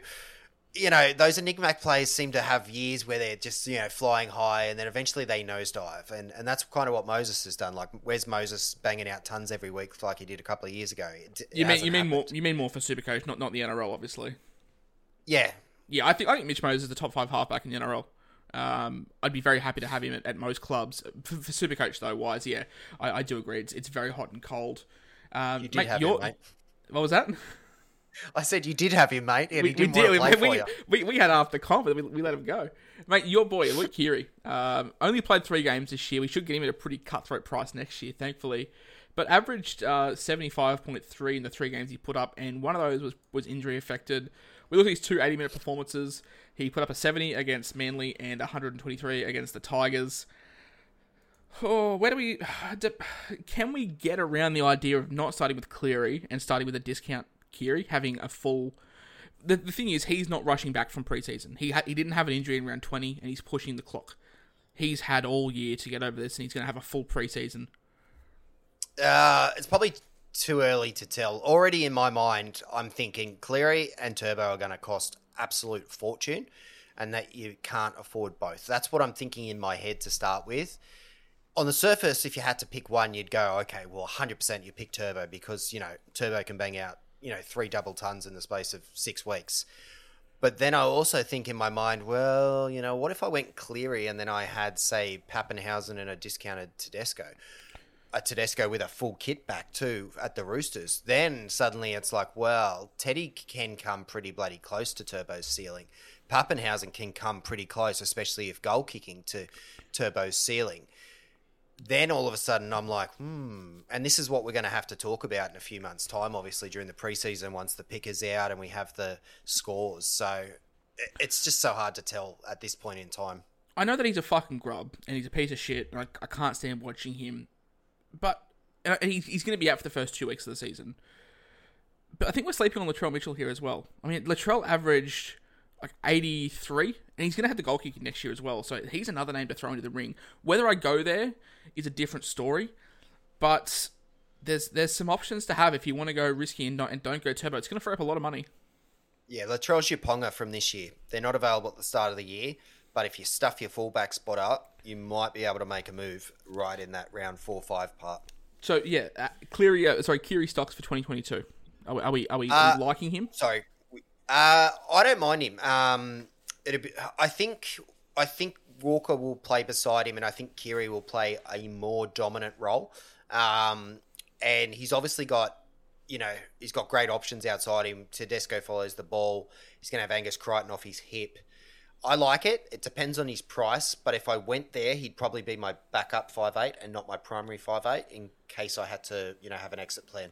you know, those enigmatic players seem to have years where they're just, you know, flying high and then eventually they nosedive. And, and that's kind of what Moses has done. Like, where's Moses banging out tons every week like he did a couple of years ago? It, you mean, you mean more, you mean more for Supercoach, not, not the NRL, obviously. Yeah. Yeah, I think, I think Mitch Moses is the top five halfback in the NRL. Um, I'd be very happy to have him at, at most clubs. For, for Supercoach, though, wise, yeah, I, I, do agree. It's, it's very hot and cold. Um, you did mate, have him, mate. What was that? I said you did have him, mate, and we, he didn't we did. want to play we, for we, you. We, we had after comp, but we, we let him go. Mate, your boy, Luke Keary, um, only played three games this year. We should get him at a pretty cutthroat price next year, thankfully. But averaged uh, 75.3 in the three games he put up, and one of those was, was injury affected. We look at his two 80 minute performances. He put up a 70 against Manly and 123 against the Tigers. Oh, where do we. Can we get around the idea of not starting with Cleary and starting with a discount Keary having a full. The, the thing is, he's not rushing back from preseason. He ha- he didn't have an injury in round twenty, and he's pushing the clock. He's had all year to get over this, and he's going to have a full preseason. Uh, it's probably too early to tell. Already in my mind, I'm thinking Cleary and Turbo are going to cost absolute fortune, and that you can't afford both. That's what I'm thinking in my head to start with on the surface, if you had to pick one, you'd go, okay, well, 100% you pick Turbo because, you know, Turbo can bang out you know three double tons in the space of six weeks. But then I also think in my mind, well, you know, what if I went Cleary and then I had, say, Papenhuyzen and a discounted Tedesco? A Tedesco with a full kit back too at the Roosters. Then suddenly it's like, well, Teddy can come pretty bloody close to Turbo's ceiling. Papenhuyzen can come pretty close, especially if goal kicking to Turbo's ceiling then all of a sudden I'm like, hmm. And this is what we're going to have to talk about in a few months' time, obviously, during the preseason once the pick is out and we have the scores. So it's just so hard to tell at this point in time. I know that he's a fucking grub and he's a piece of shit. And I, I can't stand watching him. But he's, he's going to be out for the first two weeks of the season. But I think we're sleeping on Latrell Mitchell here as well. I mean, Latrell averaged like 83, and he's going to have the goal kicking next year as well. So he's another name to throw into the ring. Whether I go there is a different story, but there's there's some options to have if you want to go risky and don't, and don't go turbo. It's going to throw up a lot of money. Yeah, Latrell's your ponga from this year. They're not available at the start of the year, but if you stuff your fullback spot up, you might be able to make a move right in that round four five part. So yeah, uh, Cleary, uh, sorry, Keary stocks for 2022. Are we are we, are we uh, liking him? Sorry, uh, I don't mind him. Um, be, I think I think Walker will play beside him, and I think Keary will play a more dominant role. Um, and he's obviously got, you know, he's got great options outside him. Tedesco follows the ball. He's going to have Angus Crichton off his hip. I like it. It depends on his price, but if I went there, he'd probably be my backup five eight and not my primary five eight in case I had to, you know, have an exit plan.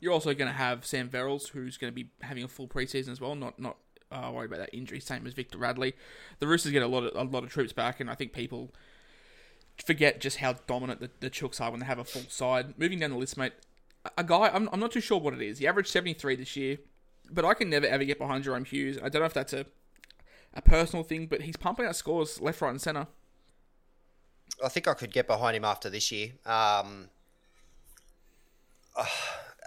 You're also going to have Sam Verrills, who's going to be having a full preseason as well. Not not uh, worried about that injury. Same as Victor Radley. The Roosters get a lot of a lot of troops back, and I think people forget just how dominant the, the Chooks are when they have a full side. Moving down the list, mate, a guy I'm, I'm not too sure what it is. He averaged 73 this year, but I can never ever get behind Jahrome Hughes. I don't know if that's a a personal thing, but he's pumping out scores left, right, and centre. I think I could get behind him after this year. Um, uh,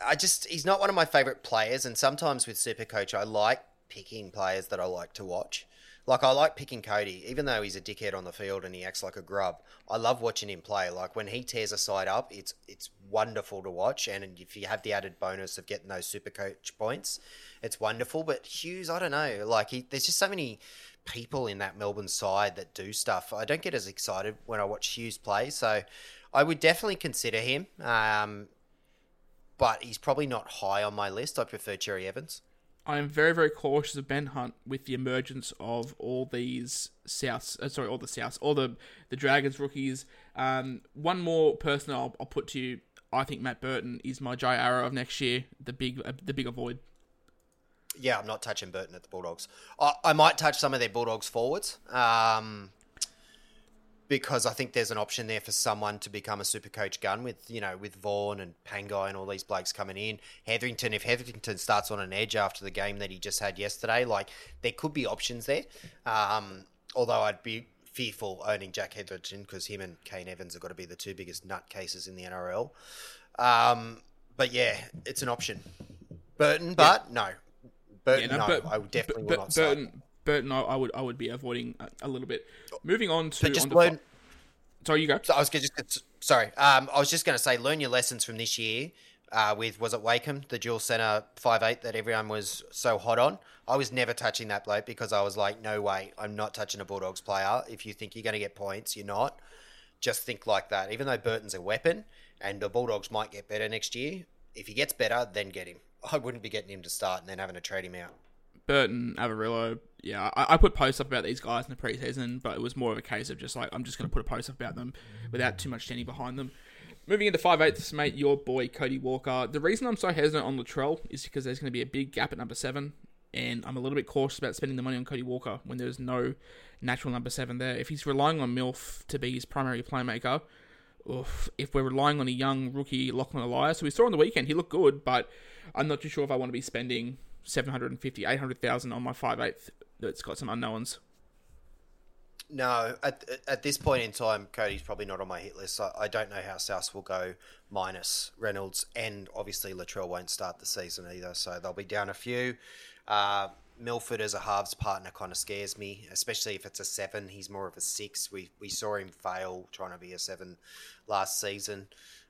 I just he's not one of my favorite players, and sometimes with Super Coach, I like picking players that I like to watch. Like I like picking Cody, even though he's a dickhead on the field and he acts like a grub. I love watching him play. Like when he tears a side up, it's it's wonderful to watch. And if you have the added bonus of getting those super coach points, it's wonderful. But Hughes, I don't know. Like he, there's just so many people in that Melbourne side that do stuff. I don't get as excited when I watch Hughes play. So I would definitely consider him. Um, but he's probably not high on my list. I prefer Cherry Evans. I am very, very cautious of Ben Hunt with the emergence of all these Souths. Uh, sorry, all the Souths, all the the Dragons rookies. Um, one more person I'll, I'll, put to you. I think Matt Burton is my Jai Arrow of next year. The big, uh, the big avoid. Yeah, I'm not touching Burton at the Bulldogs. I, I might touch some of their Bulldogs forwards. Um, because I think there's an option there for someone to become a super coach gun with, you know, with Vaughan and Pangai and all these blokes coming in. Hetherington, if Hetherington starts on an edge after the game that he just had yesterday, like there could be options there. Um, although I'd be fearful owning Jack Hetherington because him and Kane Evans have got to be the two biggest nutcases in the NRL. Um, but yeah, it's an option. Burton, but yeah. no. Burton, yeah, no, no I definitely will not Burton, Burton, I, I, would I would be avoiding a, a little bit. Moving on to. just learn. sorry, you go. So I was just sorry. Um, I was just going to say, learn your lessons from this year. Uh, with was it Wakeham, the dual centre five eight that everyone was so hot on. I was never touching that bloke because I was like, no way, I'm not touching a Bulldogs player. If you think you're going to get points, you're not. Just think like that. Even though Burton's a weapon and the Bulldogs might get better next year, if he gets better, then get him. I wouldn't be getting him to start and then having to trade him out. Burton, Averillo, yeah, I, I, put posts up about these guys in the preseason, but it was more of a case of just like I'm just going to put a post up about them without too much standing behind them. Moving into five eighths, mate, your boy Cody Walker. The reason I'm so hesitant on Latrell is because there's going to be a big gap at number seven, and I'm a little bit cautious about spending the money on Cody Walker when there's no natural number seven there. If he's relying on Milf to be his primary playmaker, oof, if we're relying on a young rookie Lachlan Ilias, who we saw on the weekend, he looked good, but I'm not too sure if I want to be spending 750, 800,000 on my 5'8 that's got some unknowns? No, at at this point in time, Cody's probably not on my hit list. I, I don't know how South will go minus Reynolds, and obviously Latrell won't start the season either, so they'll be down a few. Uh, Milford as a halves partner kind of scares me, especially if it's a seven. He's more of a six. We we saw him fail trying to be a seven last season,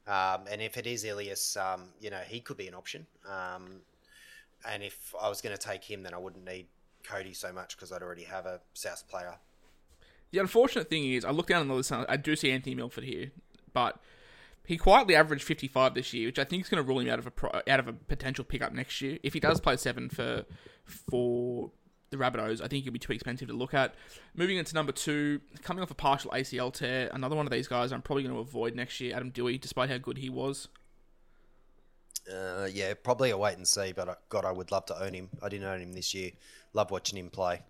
um, and if it is Ilias, um, you know he could be an option. Um, and if I was going to take him, then I wouldn't need Cody so much because I'd already have a South player. The unfortunate thing is, I look down on the list. I do see Anthony Milford here, but he quietly averaged 55 this year, which I think is going to rule him out of a pro, out of a potential pickup next year. If he does play seven for for the Rabbitohs, I think he'll be too expensive to look at. Moving into number two, coming off a partial ACL tear, another one of these guys I'm probably going to avoid next year. Adam Doueihi, despite how good he was. Uh, yeah, probably a wait and see, but uh, God, I would love to own him. I didn't own him this year. Love watching him play.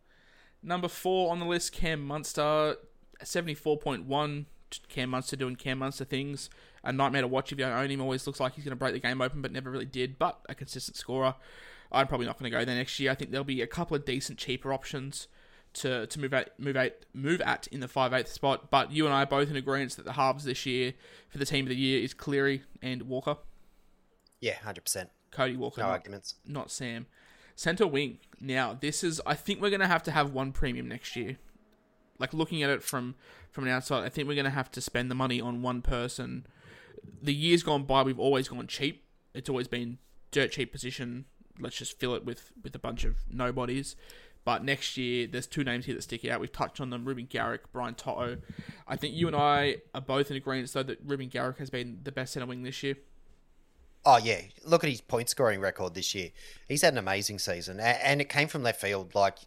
Number four on the list, Cam Munster, 74.1. Cam Munster doing Cam Munster things. A nightmare to watch if you don't own him. Always looks like he's going to break the game open, but never really did. But a consistent scorer. I'm probably not going to go there next year. I think there'll be a couple of decent, cheaper options to, to move at move at move at in the five eighth spot. But you and I are both in agreement that the halves this year for the team of the year is Cleary and Walker. Yeah, hundred percent. Cody Walker. No not, arguments. Not Sam. Center wing. Now, this is. I think we're gonna have to have one premium next year. Like looking at it from from an outside, I think we're gonna have to spend the money on one person. The years gone by, we've always gone cheap. It's always been dirt cheap position. Let's just fill it with with a bunch of nobodies. But next year, there's two names here that stick out. We've touched on them: Reuben Garrick, Brian To'o. I think you and I are both in agreement, though, that Reuben Garrick has been the best centre wing this year. Oh yeah, look at his point scoring record this year. He's had an amazing season, and it came from left field. Like,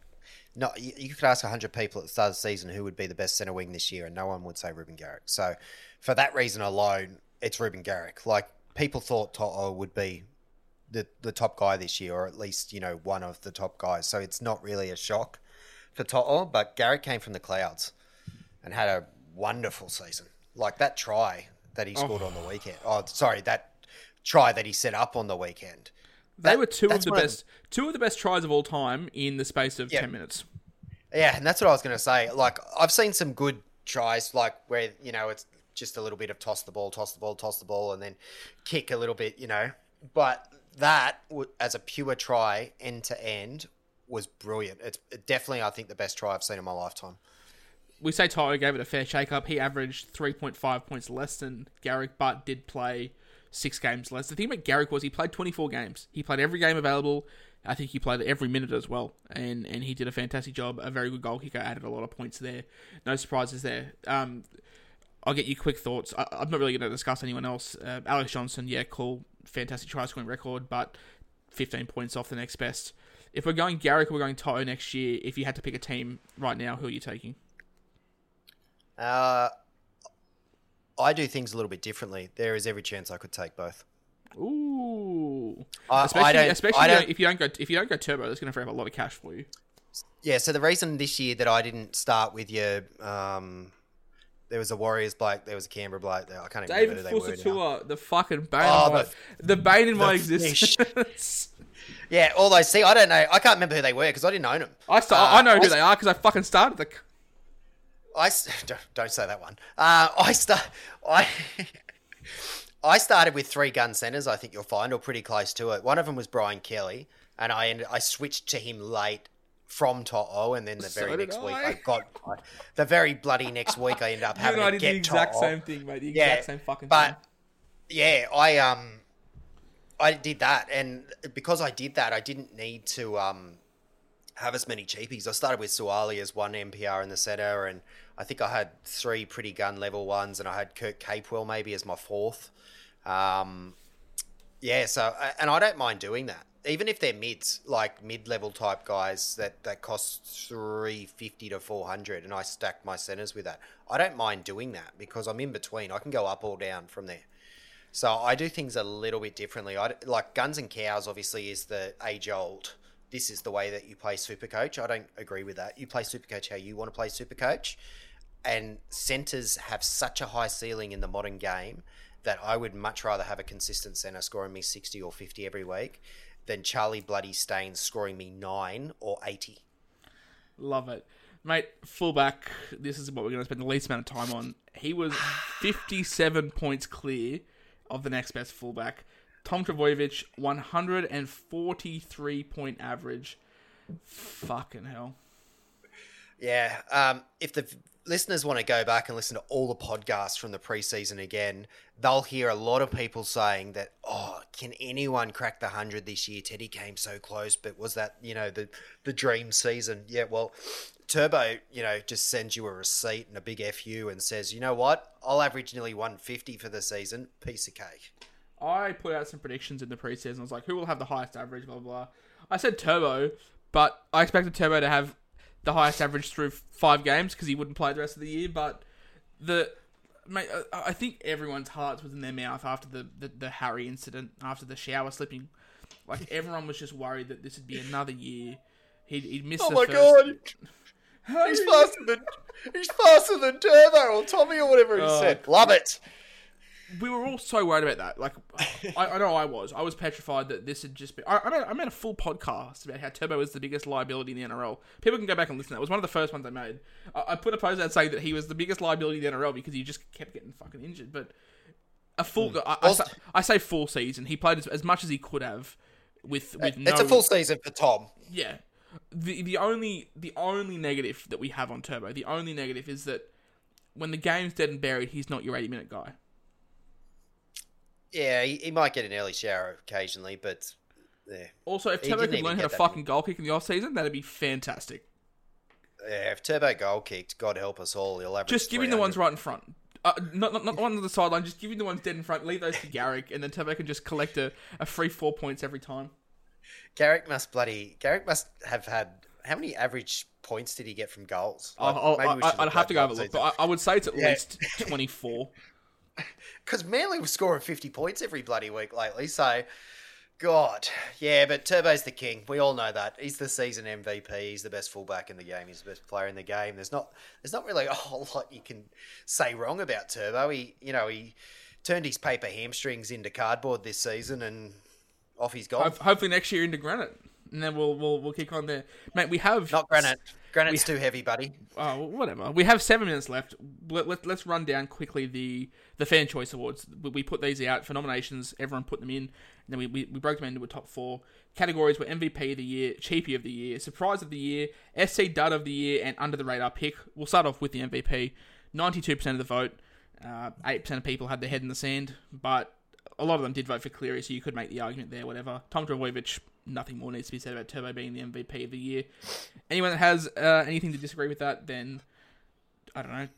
no, you could ask hundred people at the start of the season who would be the best centre wing this year, and no one would say Reuben Garrick. So, for that reason alone, it's Reuben Garrick. Like, people thought To'o would be the the top guy this year, or at least you know one of the top guys. So it's not really a shock for To'o, but Garrick came from the clouds and had a wonderful season. Like that try that he oh. scored oh. on the weekend. Oh, sorry, that try that he set up on the weekend. They that, were two of the best, of, two of the best tries of all time in the space of yeah. ten minutes. Yeah, and that's what I was going to say. Like I've seen some good tries, like where you know it's just a little bit of toss the ball, toss the ball, toss the ball, and then kick a little bit, you know, but that as a pure try end to end was brilliant. It's definitely, I think, the best try I've seen in my lifetime. We say Tyler gave it a fair shake up. He averaged 3.5 points less than Garrick, but did play six games less. The thing about Garrick was he played 24 games. He played every game available. I think he played every minute as well, and and he did a fantastic job. A very good goal kicker, added a lot of points there. No surprises there. Um, I'll get you quick thoughts. I, I'm not really going to discuss anyone else. Uh, Alex Johnson, yeah, cool, fantastic try scoring record, but 15 points off the next best. If we're going Garrick we're going To'o next year, if you had to pick a team right now, who are you taking? Uh, I do things a little bit differently. There is every chance I could take both. Ooh, I- I especially, don't- especially I if you don't- if you don't go if you don't go turbo, that's going to free up a lot of cash for you. Yeah, so the reason this year that I didn't start with your, um, there was a Warriors bloke, there was a Canberra bloke. There. I can't even David remember who they were. now. The fucking bane, Oh, my, the- the, bane in my existence. Yeah, all those. See, I don't know. I can't remember who they were because I didn't own them. I sta- Uh, I know who they are because I fucking started the. I don't, don't say that one. Uh, I start. I I started with three gun centers. I think you'll find, or pretty close to it. One of them was Brian Kelly, and I ended, I switched to him late from To'o, and then the very did next week I. I got the very bloody next week I ended up having I to did get the exact To'o. same thing, mate. The Yeah, exact same fucking but thing. yeah, I um, I did that, and because I did that, I didn't need to um have as many cheapies. I started with Suwali as one NPR in the center, and I think I had three pretty gun level ones, and I had Kurt Capewell maybe as my fourth. Um, yeah, so and I don't mind doing that, even if they're mids, like mid level type guys that that cost three fifty to four hundred, and I stack my centers with that. I don't mind doing that because I'm in between. I can go up or down from there. So I do things a little bit differently. I like Guns and Cows. Obviously, is the age old. This is the way that you play Supercoach. I don't agree with that. You play Supercoach how you want to play Supercoach, and centers have such a high ceiling in the modern game that I would much rather have a consistent center scoring me sixty or fifty every week than Charlie Bloody Staines scoring me nine or eighty. Love it. Mate, fullback, this is what we're going to spend the least amount of time on. He was 57 points clear of the next best fullback. Tom Trbojevic, 143 point average. Fucking hell. Yeah. Um, if the listeners want to go back and listen to all the podcasts from the preseason again, they'll hear a lot of people saying that, oh, can anyone crack the 100 this year? Teddy came so close, but was that, you know, the, the dream season? Yeah, well, Turbo, you know, just sends you a receipt and a big FU and says, you know what? I'll average nearly 150 for the season. Piece of cake. I put out some predictions in the preseason. I was like, who will have the highest average, blah, blah, blah. I said Turbo, but I expected Turbo to have the highest average through five games because he wouldn't play the rest of the year. But the mate, I- think everyone's hearts was in their mouth after the, the, the Harry incident, after the shower slipping. Like, everyone was just worried that this would be another year. He'd, he'd missed Oh my first... God. He's faster than he's faster than Turbo or Tommy or whatever he Oh. said. Love it. We were all so worried about that. Like, I, I know I was. I was petrified that this had just been. I, I, made, I made a full podcast about how Turbo is the biggest liability in the NRL. People can go back and listen. to That It was one of the first ones I made. I, I put a post out saying that he was the biggest liability in the NRL because he just kept getting fucking injured. But a full, hmm. I, I, say, I say full season. He played as, as much as he could have with with no. It's a full season for Tom. Yeah. The the only the only negative that we have on Turbo, the only negative is that when the game's dead and buried, he's not your eighty minute guy. Yeah, he, he might get an early shower occasionally, but yeah. Also, if Turbo could learn how to fucking goal kick in the off season, that'd be fantastic. yeah, if Turbo goal kicked, God help us all, he'll average. Just give him the ones right in front. Uh, not, not, not the ones on the sideline, just give him the ones dead in front, leave those to Garrick, and then Turbo can just collect a, a free four points every time. Garrick must bloody. Garrick must have had. How many average points did he get from goals? I'll, I'll, maybe we I, I'd look have to go have a look, but I, I would say it's at Yeah. least 24. Because Manly was scoring 50 points every bloody week lately, so. God, yeah, but Turbo's the king. We all know that. He's the season MVP. He's the best fullback in the game. He's the best player in the game. There's not, there's not really a whole lot you can say wrong about Turbo. He, you know, he turned his paper hamstrings into cardboard this season, and off he's gone. Hopefully next year into granite. And then we'll we'll we'll kick on there, mate. We have Not granite. Granite's too heavy, buddy. Oh, whatever. We have seven minutes left. Let, let, us run down quickly the, the Fan Choice Awards. We, we put these out for nominations. Everyone put them in. And then we, we, we broke them into a top four. Categories were MVP of the year, Cheapie of the year, Surprise of the year, SC Dud of the year, and Under the Radar pick. We'll start off with the MVP. 92% of the vote. Uh, 8% of people had their head in the sand. But a lot of them did vote for Cleary, so you could make the argument there, whatever. Tom Trbojevic nothing more needs to be said about Turbo being the MVP of the year. Anyone that has uh, anything to disagree with that, then I don't know,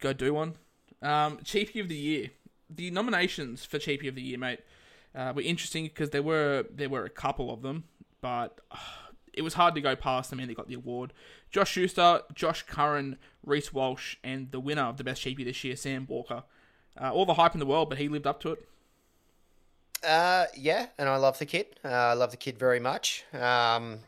go do one. Um, Cheapie of the year. The nominations for Cheapie of the year, mate, uh, were interesting because there were there were a couple of them, but uh, it was hard to go past the man that got the award. Josh Schuster, Josh Curran, Reece Walsh, and the winner of the best Cheapie this year, Sam Walker. Uh, all the hype in the world, but he lived up to it. Uh, yeah, and I love the kid. Uh, I love the kid very much. Um,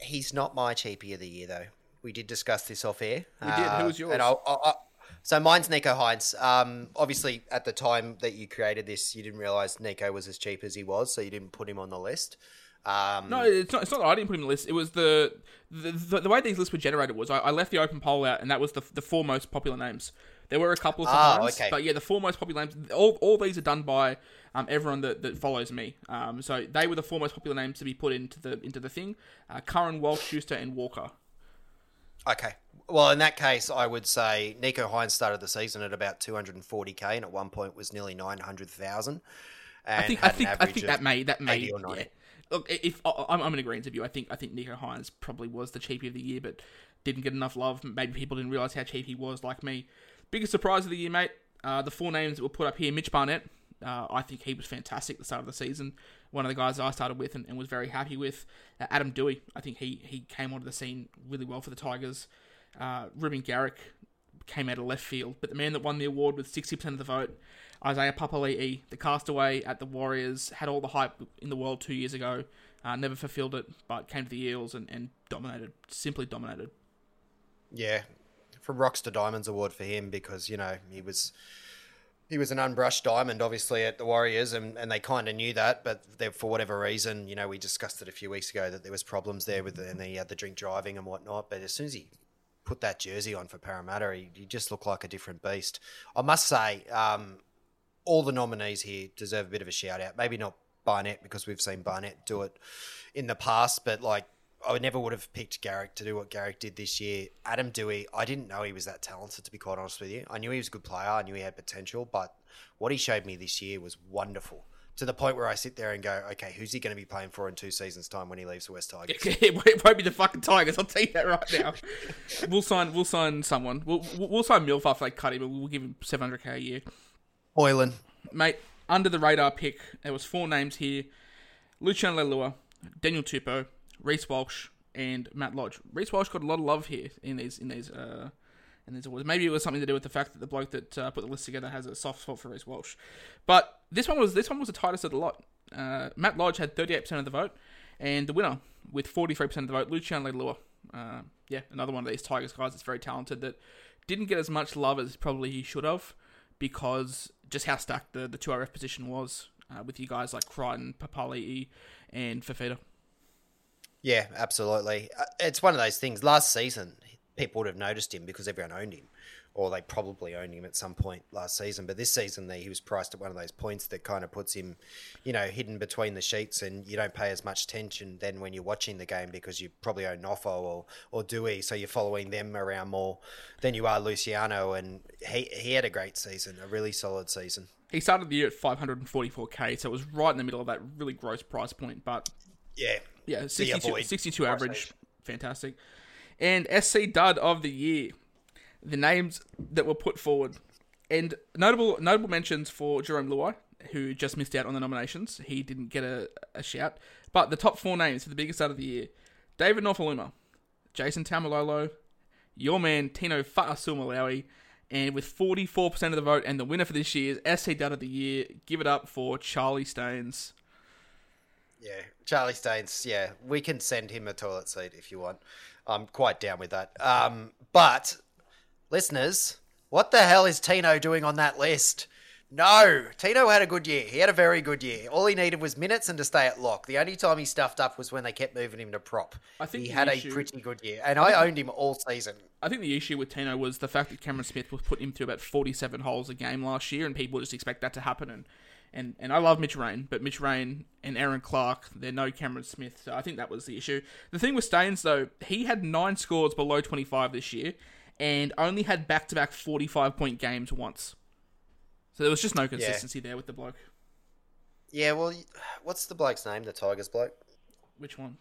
he's not my cheapie of the year, though. We did discuss this off air. We did. Who was yours? Uh, and I'll, I'll, I'll, so mine's Nicho Hynes. Um, obviously, at the time that you created this, you didn't realize Nicho was as cheap as he was, so you didn't put him on the list. Um, no, it's not. It's not that I didn't put him on the list. It was the the, the, the way these lists were generated was I, I, left the open poll out, and that was the the four most popular names. There were a couple of oh, okay. but yeah, the four most popular names. All, all these are done by um, everyone that, that follows me. Um, so they were the four most popular names to be put into the into the thing. Uh, Curran, Walsh, Schuster, and Walker. Okay. Well, in that case, I would say Nicho Hynes started the season at about 240k, and at one point was nearly 900,000. I think I think I think that may that may yeah. Look, if I'm, I'm in agreement with you, I think I think Nicho Hynes probably was the cheapie of the year, but didn't get enough love. Maybe people didn't realize how cheap he was, like me. Biggest surprise of the year, mate. Uh, the four names that were put up here: Mitch Barnett, uh, I think he was fantastic at the start of the season. One of the guys I started with and, and was very happy with. Uh, Adam Doueihi, I think he, he came onto the scene really well for the Tigers. Uh, Reuben Garrick came out of left field, but the man that won the award with 60% of the vote, Isaiah Papali'i, the castaway at the Warriors, had all the hype in the world two years ago, uh, never fulfilled it, but came to the Eels and, and dominated, simply dominated. Yeah, from Rocks to Diamonds award for him because, you know, he was he was an unbrushed diamond, obviously, at the Warriors, and, and they kind of knew that. But they, for whatever reason, you know, we discussed it a few weeks ago that there was problems there with, the, and he had the drink driving and whatnot. But as soon as he put that jersey on for Parramatta, he, he just looked like a different beast. I must say, um, all the nominees here deserve a bit of a shout out. Maybe not Barnett because we've seen Barnett do it in the past, but like I never would have picked Garrick to do what Garrick did this year. Adam Doueihi, I didn't know he was that talented, to be quite honest with you. I knew he was a good player, I knew he had potential, but what he showed me this year was wonderful. To the point where I sit there and go, okay, who's he going to be playing for in two seasons' time when he leaves the West Tigers? it won't be the fucking Tigers. I'll tell you that right now. we'll sign. We'll sign someone. We'll we'll sign Milf after they cut him, but we'll give him seven hundred k a year. Oilen, mate, under the radar pick. There was four names here: Luciano Leilua, Daniel Tupou, Reece Walsh, and Matt Lodge. Reece Walsh got a lot of love here in these in these uh, in these awards. Maybe it was something to do with the fact that the bloke that uh, put the list together has a soft spot for Reece Walsh. But this one was this one was the tightest of the lot. Uh, Matt Lodge had 38% of the vote, and the winner with 43% of the vote, Luciano Leilua. Uh, yeah, another one of these Tigers guys that's very talented that didn't get as much love as probably he should have because just how stacked the, the 2RF position was uh, with you guys like Crichton, Papali'i, and Fifita. Yeah, absolutely. Uh, it's one of those things. Last season, people would have noticed him because everyone owned him, or they probably owned him at some point last season. But this season, he was priced at one of those points that kind of puts him, you know, hidden between the sheets, and you don't pay as much attention then when you're watching the game because you probably own Noffo or or Doueihi, so you're following them around more than you are Luciano. And he he had a great season, a really solid season. He started the year at 544k, so it was right in the middle of that really gross price point, but yeah, yeah, 62, 62 average. Fantastic. And SC Dud of the Year. The names that were put forward. And notable notable mentions for Jarome Luai, who just missed out on the nominations. He didn't get a, a shout. But the top four names for the biggest Dud of the year David Nofoaluma, Jason Taumalolo, your man Tino Fa'asuamaleaui, and with 44% of the vote and the winner for this year's SC Dud of the Year, give it up for Charlie Staines. Yeah, Charlie Staines. Yeah, we can send him a toilet seat if you want. I'm quite down with that. Um, but listeners, what the hell is Tino doing on that list? No, Tino had a good year. He had a very good year. All he needed was minutes and to stay at lock. The only time he stuffed up was when they kept moving him to prop. I think he had issue- a pretty good year, and I owned him all season. I think the issue with Tino was the fact that Cameron Smith was putting him through about 47 holes a game last year, and people just expect that to happen. And, and, and I love Mitch Rein, but Mitch Rein and Erin Clark, they're no Cameron Smith. So I think that was the issue. The thing with Staines, though, he had nine scores below 25 this year and only had back to back 45 point games once. So there was just no consistency there with the bloke. Yeah, well, what's the bloke's name? The Tigers bloke. Which one?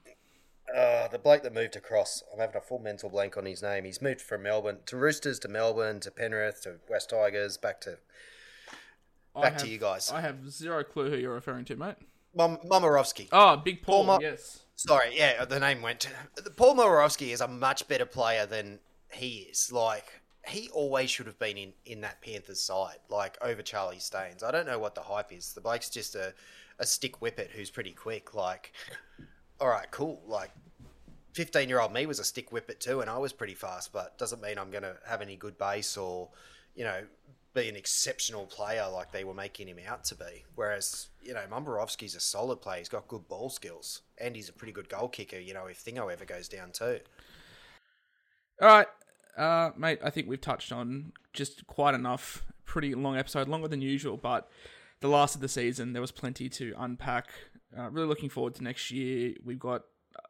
Uh, the bloke that moved across. I'm having a full mental blank on his name. He's moved from Melbourne to Roosters to Melbourne to Penrith to West Tigers back to Back to you guys. I have zero clue who you're referring to, mate. Mom- Momirovski. Oh, ah, Big Paul, Paul Mo- yes. Sorry, yeah, the name went. Paul Momirovski is a much better player than he is. Like he always should have been in in that Panthers side, like over Charlie Staines. I don't know what the hype is. The bloke's just a a stick whippet who's pretty quick. Like, all right, cool. Like. 15 year old me was a stick whippet too, and I was pretty fast, but doesn't mean I'm going to have any good base or, you know, be an exceptional player like they were making him out to be. Whereas, you know, Momirovski's a solid player. He's got good ball skills, and he's a pretty good goal kicker, you know, if Thingo ever goes down too. All right, uh, mate. I think we've touched on just quite enough. Pretty long episode, longer than usual, but the last of the season, there was plenty to unpack. Uh, really looking forward to next year. We've got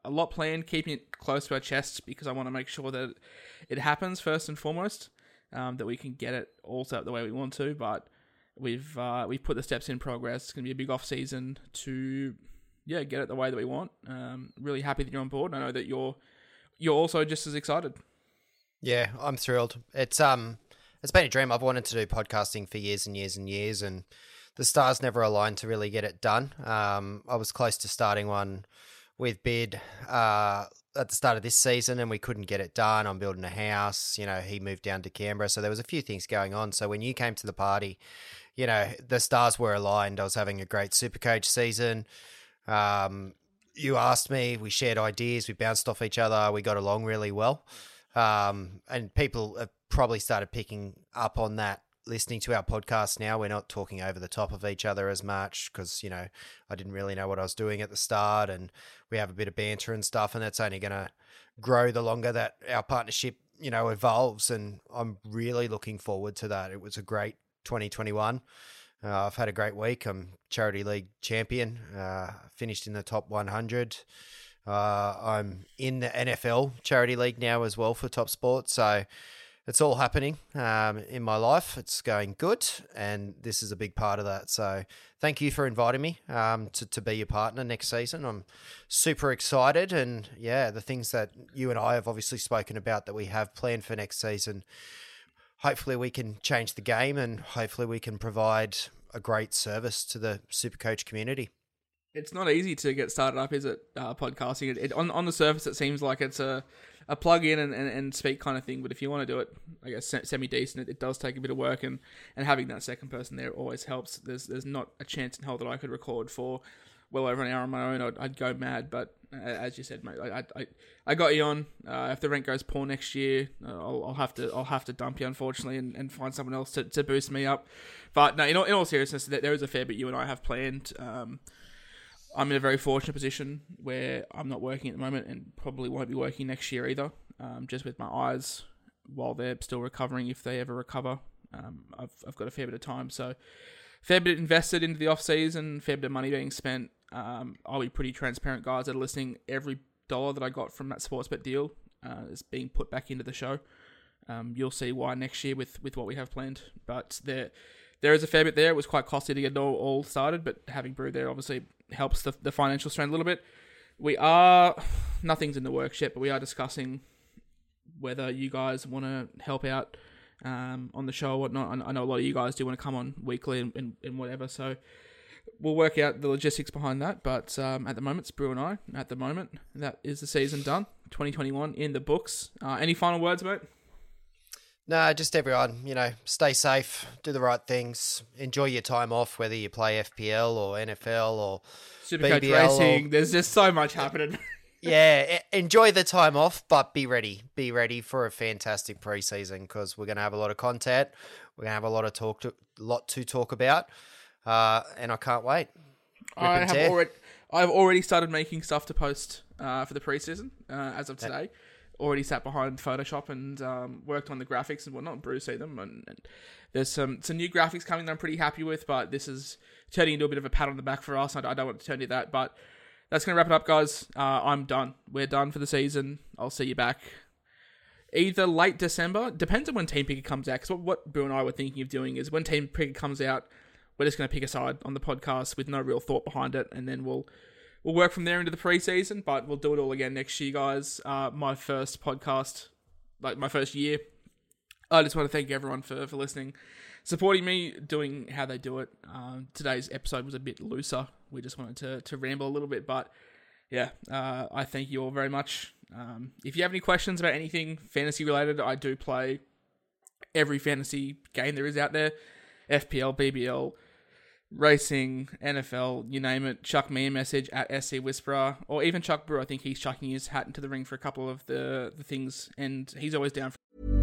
a lot planned, keeping it close to our chests because I want to make sure that it happens first and foremost. Um, that we can get it all set up the way we want to, but we've uh, we've put the steps in progress. It's going to be a big off season to yeah get it the way that we want. Um, really happy that you're on board. I know that you're you're also just as excited. Yeah, I'm thrilled. It's um, it's been a dream. I've wanted to do podcasting for years and years and years, and the stars never aligned to really get it done. Um, I was close to starting one with Bid uh, at the start of this season, and we couldn't get it done. I'm building a house. You know, he moved down to Canberra, so there was a few things going on. So when you came to the party, you know, the stars were aligned. I was having a great Supercoach season. Um, you asked me, we shared ideas, we bounced off each other, we got along really well. Um, and people have probably started picking up on that listening to our podcast now. We're not talking over the top of each other as much because, you know, I didn't really know what I was doing at the start and we have a bit of banter and stuff. And that's only going to grow the longer that our partnership, you know, evolves. And I'm really looking forward to that. It was a great 2021. Uh, I've had a great week. I'm charity league champion. Uh, finished in the top 100. Uh, I'm in the NFL charity league now as well for Top Sport. So it's all happening um, in my life. It's going good, and this is a big part of that. So thank you for inviting me um, to to be your partner next season. I'm super excited, and yeah, the things that you and I have obviously spoken about that we have planned for next season. Hopefully, we can change the game, and hopefully, we can provide a great service to the Supercoach community. It's not easy to get started up, is it? Uh, podcasting. It, it, on on the surface, it seems like it's a a plug in and, and, and speak kind of thing. But if you want to do it, I guess semi decent, it, it does take a bit of work, and, and having that second person there always helps. There's there's not a chance in hell that I could record for well over an hour on my own. I'd, I'd go mad. But as you said, mate, I I, I got you on. Uh, if the rent goes poor next year, uh, I'll, I'll have to I'll have to dump you unfortunately and, and find someone else to, to boost me up. But no, in all, in all seriousness, there is a fair bit you and I have planned. Um, I'm in a very fortunate position where I'm not working at the moment and probably won't be working next year either. Um, just with my eyes while they're still recovering, if they ever recover. Um, I've, I've got a fair bit of time, so fair bit invested into the off season, fair bit of money being spent. Um, I'll be pretty transparent, guys, that are listening. Every dollar that I got from that sports bet deal uh, is being put back into the show. Um, you'll see why next year with, with what we have planned. But there there is a fair bit there. It was quite costly to get it all, all started, but having Brew there obviously helps the, the financial strain a little bit. We are, nothing's in the works yet, but we are discussing whether you guys want to help out um, on the show or whatnot. I know a lot of you guys do want to come on weekly and, and, and whatever, so we'll work out the logistics behind that. But um, at the moment, it's Brew and I. At the moment, that is the season done. 2021 in the books. Uh, any final words, mate? No, just everyone, you know, stay safe, do the right things, enjoy your time off, whether you play FPL or NFL or Supercoach BBL racing. or- There's just so much happening. yeah, enjoy the time off, but be ready. Be ready for a fantastic preseason because we're going to have a lot of content. We're gonna have a lot of talk to lot to talk about, uh, and I can't wait. I have already I've already started making stuff to post uh, for the preseason uh, as of today. Already sat behind Photoshop and um, worked on the graphics and whatnot. Bruce see them, and, and there's some some new graphics coming that I'm pretty happy with. But this is turning into a bit of a pat on the back for us. I, don't want to turn into that, but that's gonna wrap it up, guys. Uh, I'm done. We're done for the season. I'll see you back either late December, depends on when Team Picker comes out. Because what, what Boo and I were thinking of doing is when Team Picker comes out, we're just to pick a side on the podcast with no real thought behind it, and then we'll we'll work from there into the preseason. But we'll do it all again next year, guys. Uh, my first podcast, like my first year. I just want to thank everyone for for listening, supporting me, doing how they do it. Um, today's episode was a bit looser. We just wanted to to ramble a little bit, but yeah, uh, I thank you all very much. Um, if you have any questions about anything fantasy related, I do play every fantasy game there is out there FPL, BBL, racing, NFL, you name it. Chuck me a message at SC Whisperer, or even Chuck Brew. I think he's chucking his hat into the ring for a couple of the, the things, and he's always down for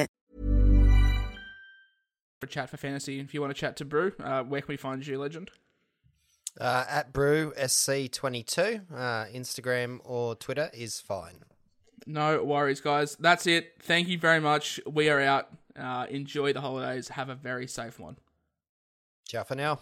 Chat for fantasy. If you want to chat to Brew, uh, where can we find you, legend? Uh, at Brew SC22, uh, Instagram or Twitter is fine. No worries, guys. That's it. Thank you very much. We are out. Uh, enjoy the holidays. Have a very safe one. Ciao for now.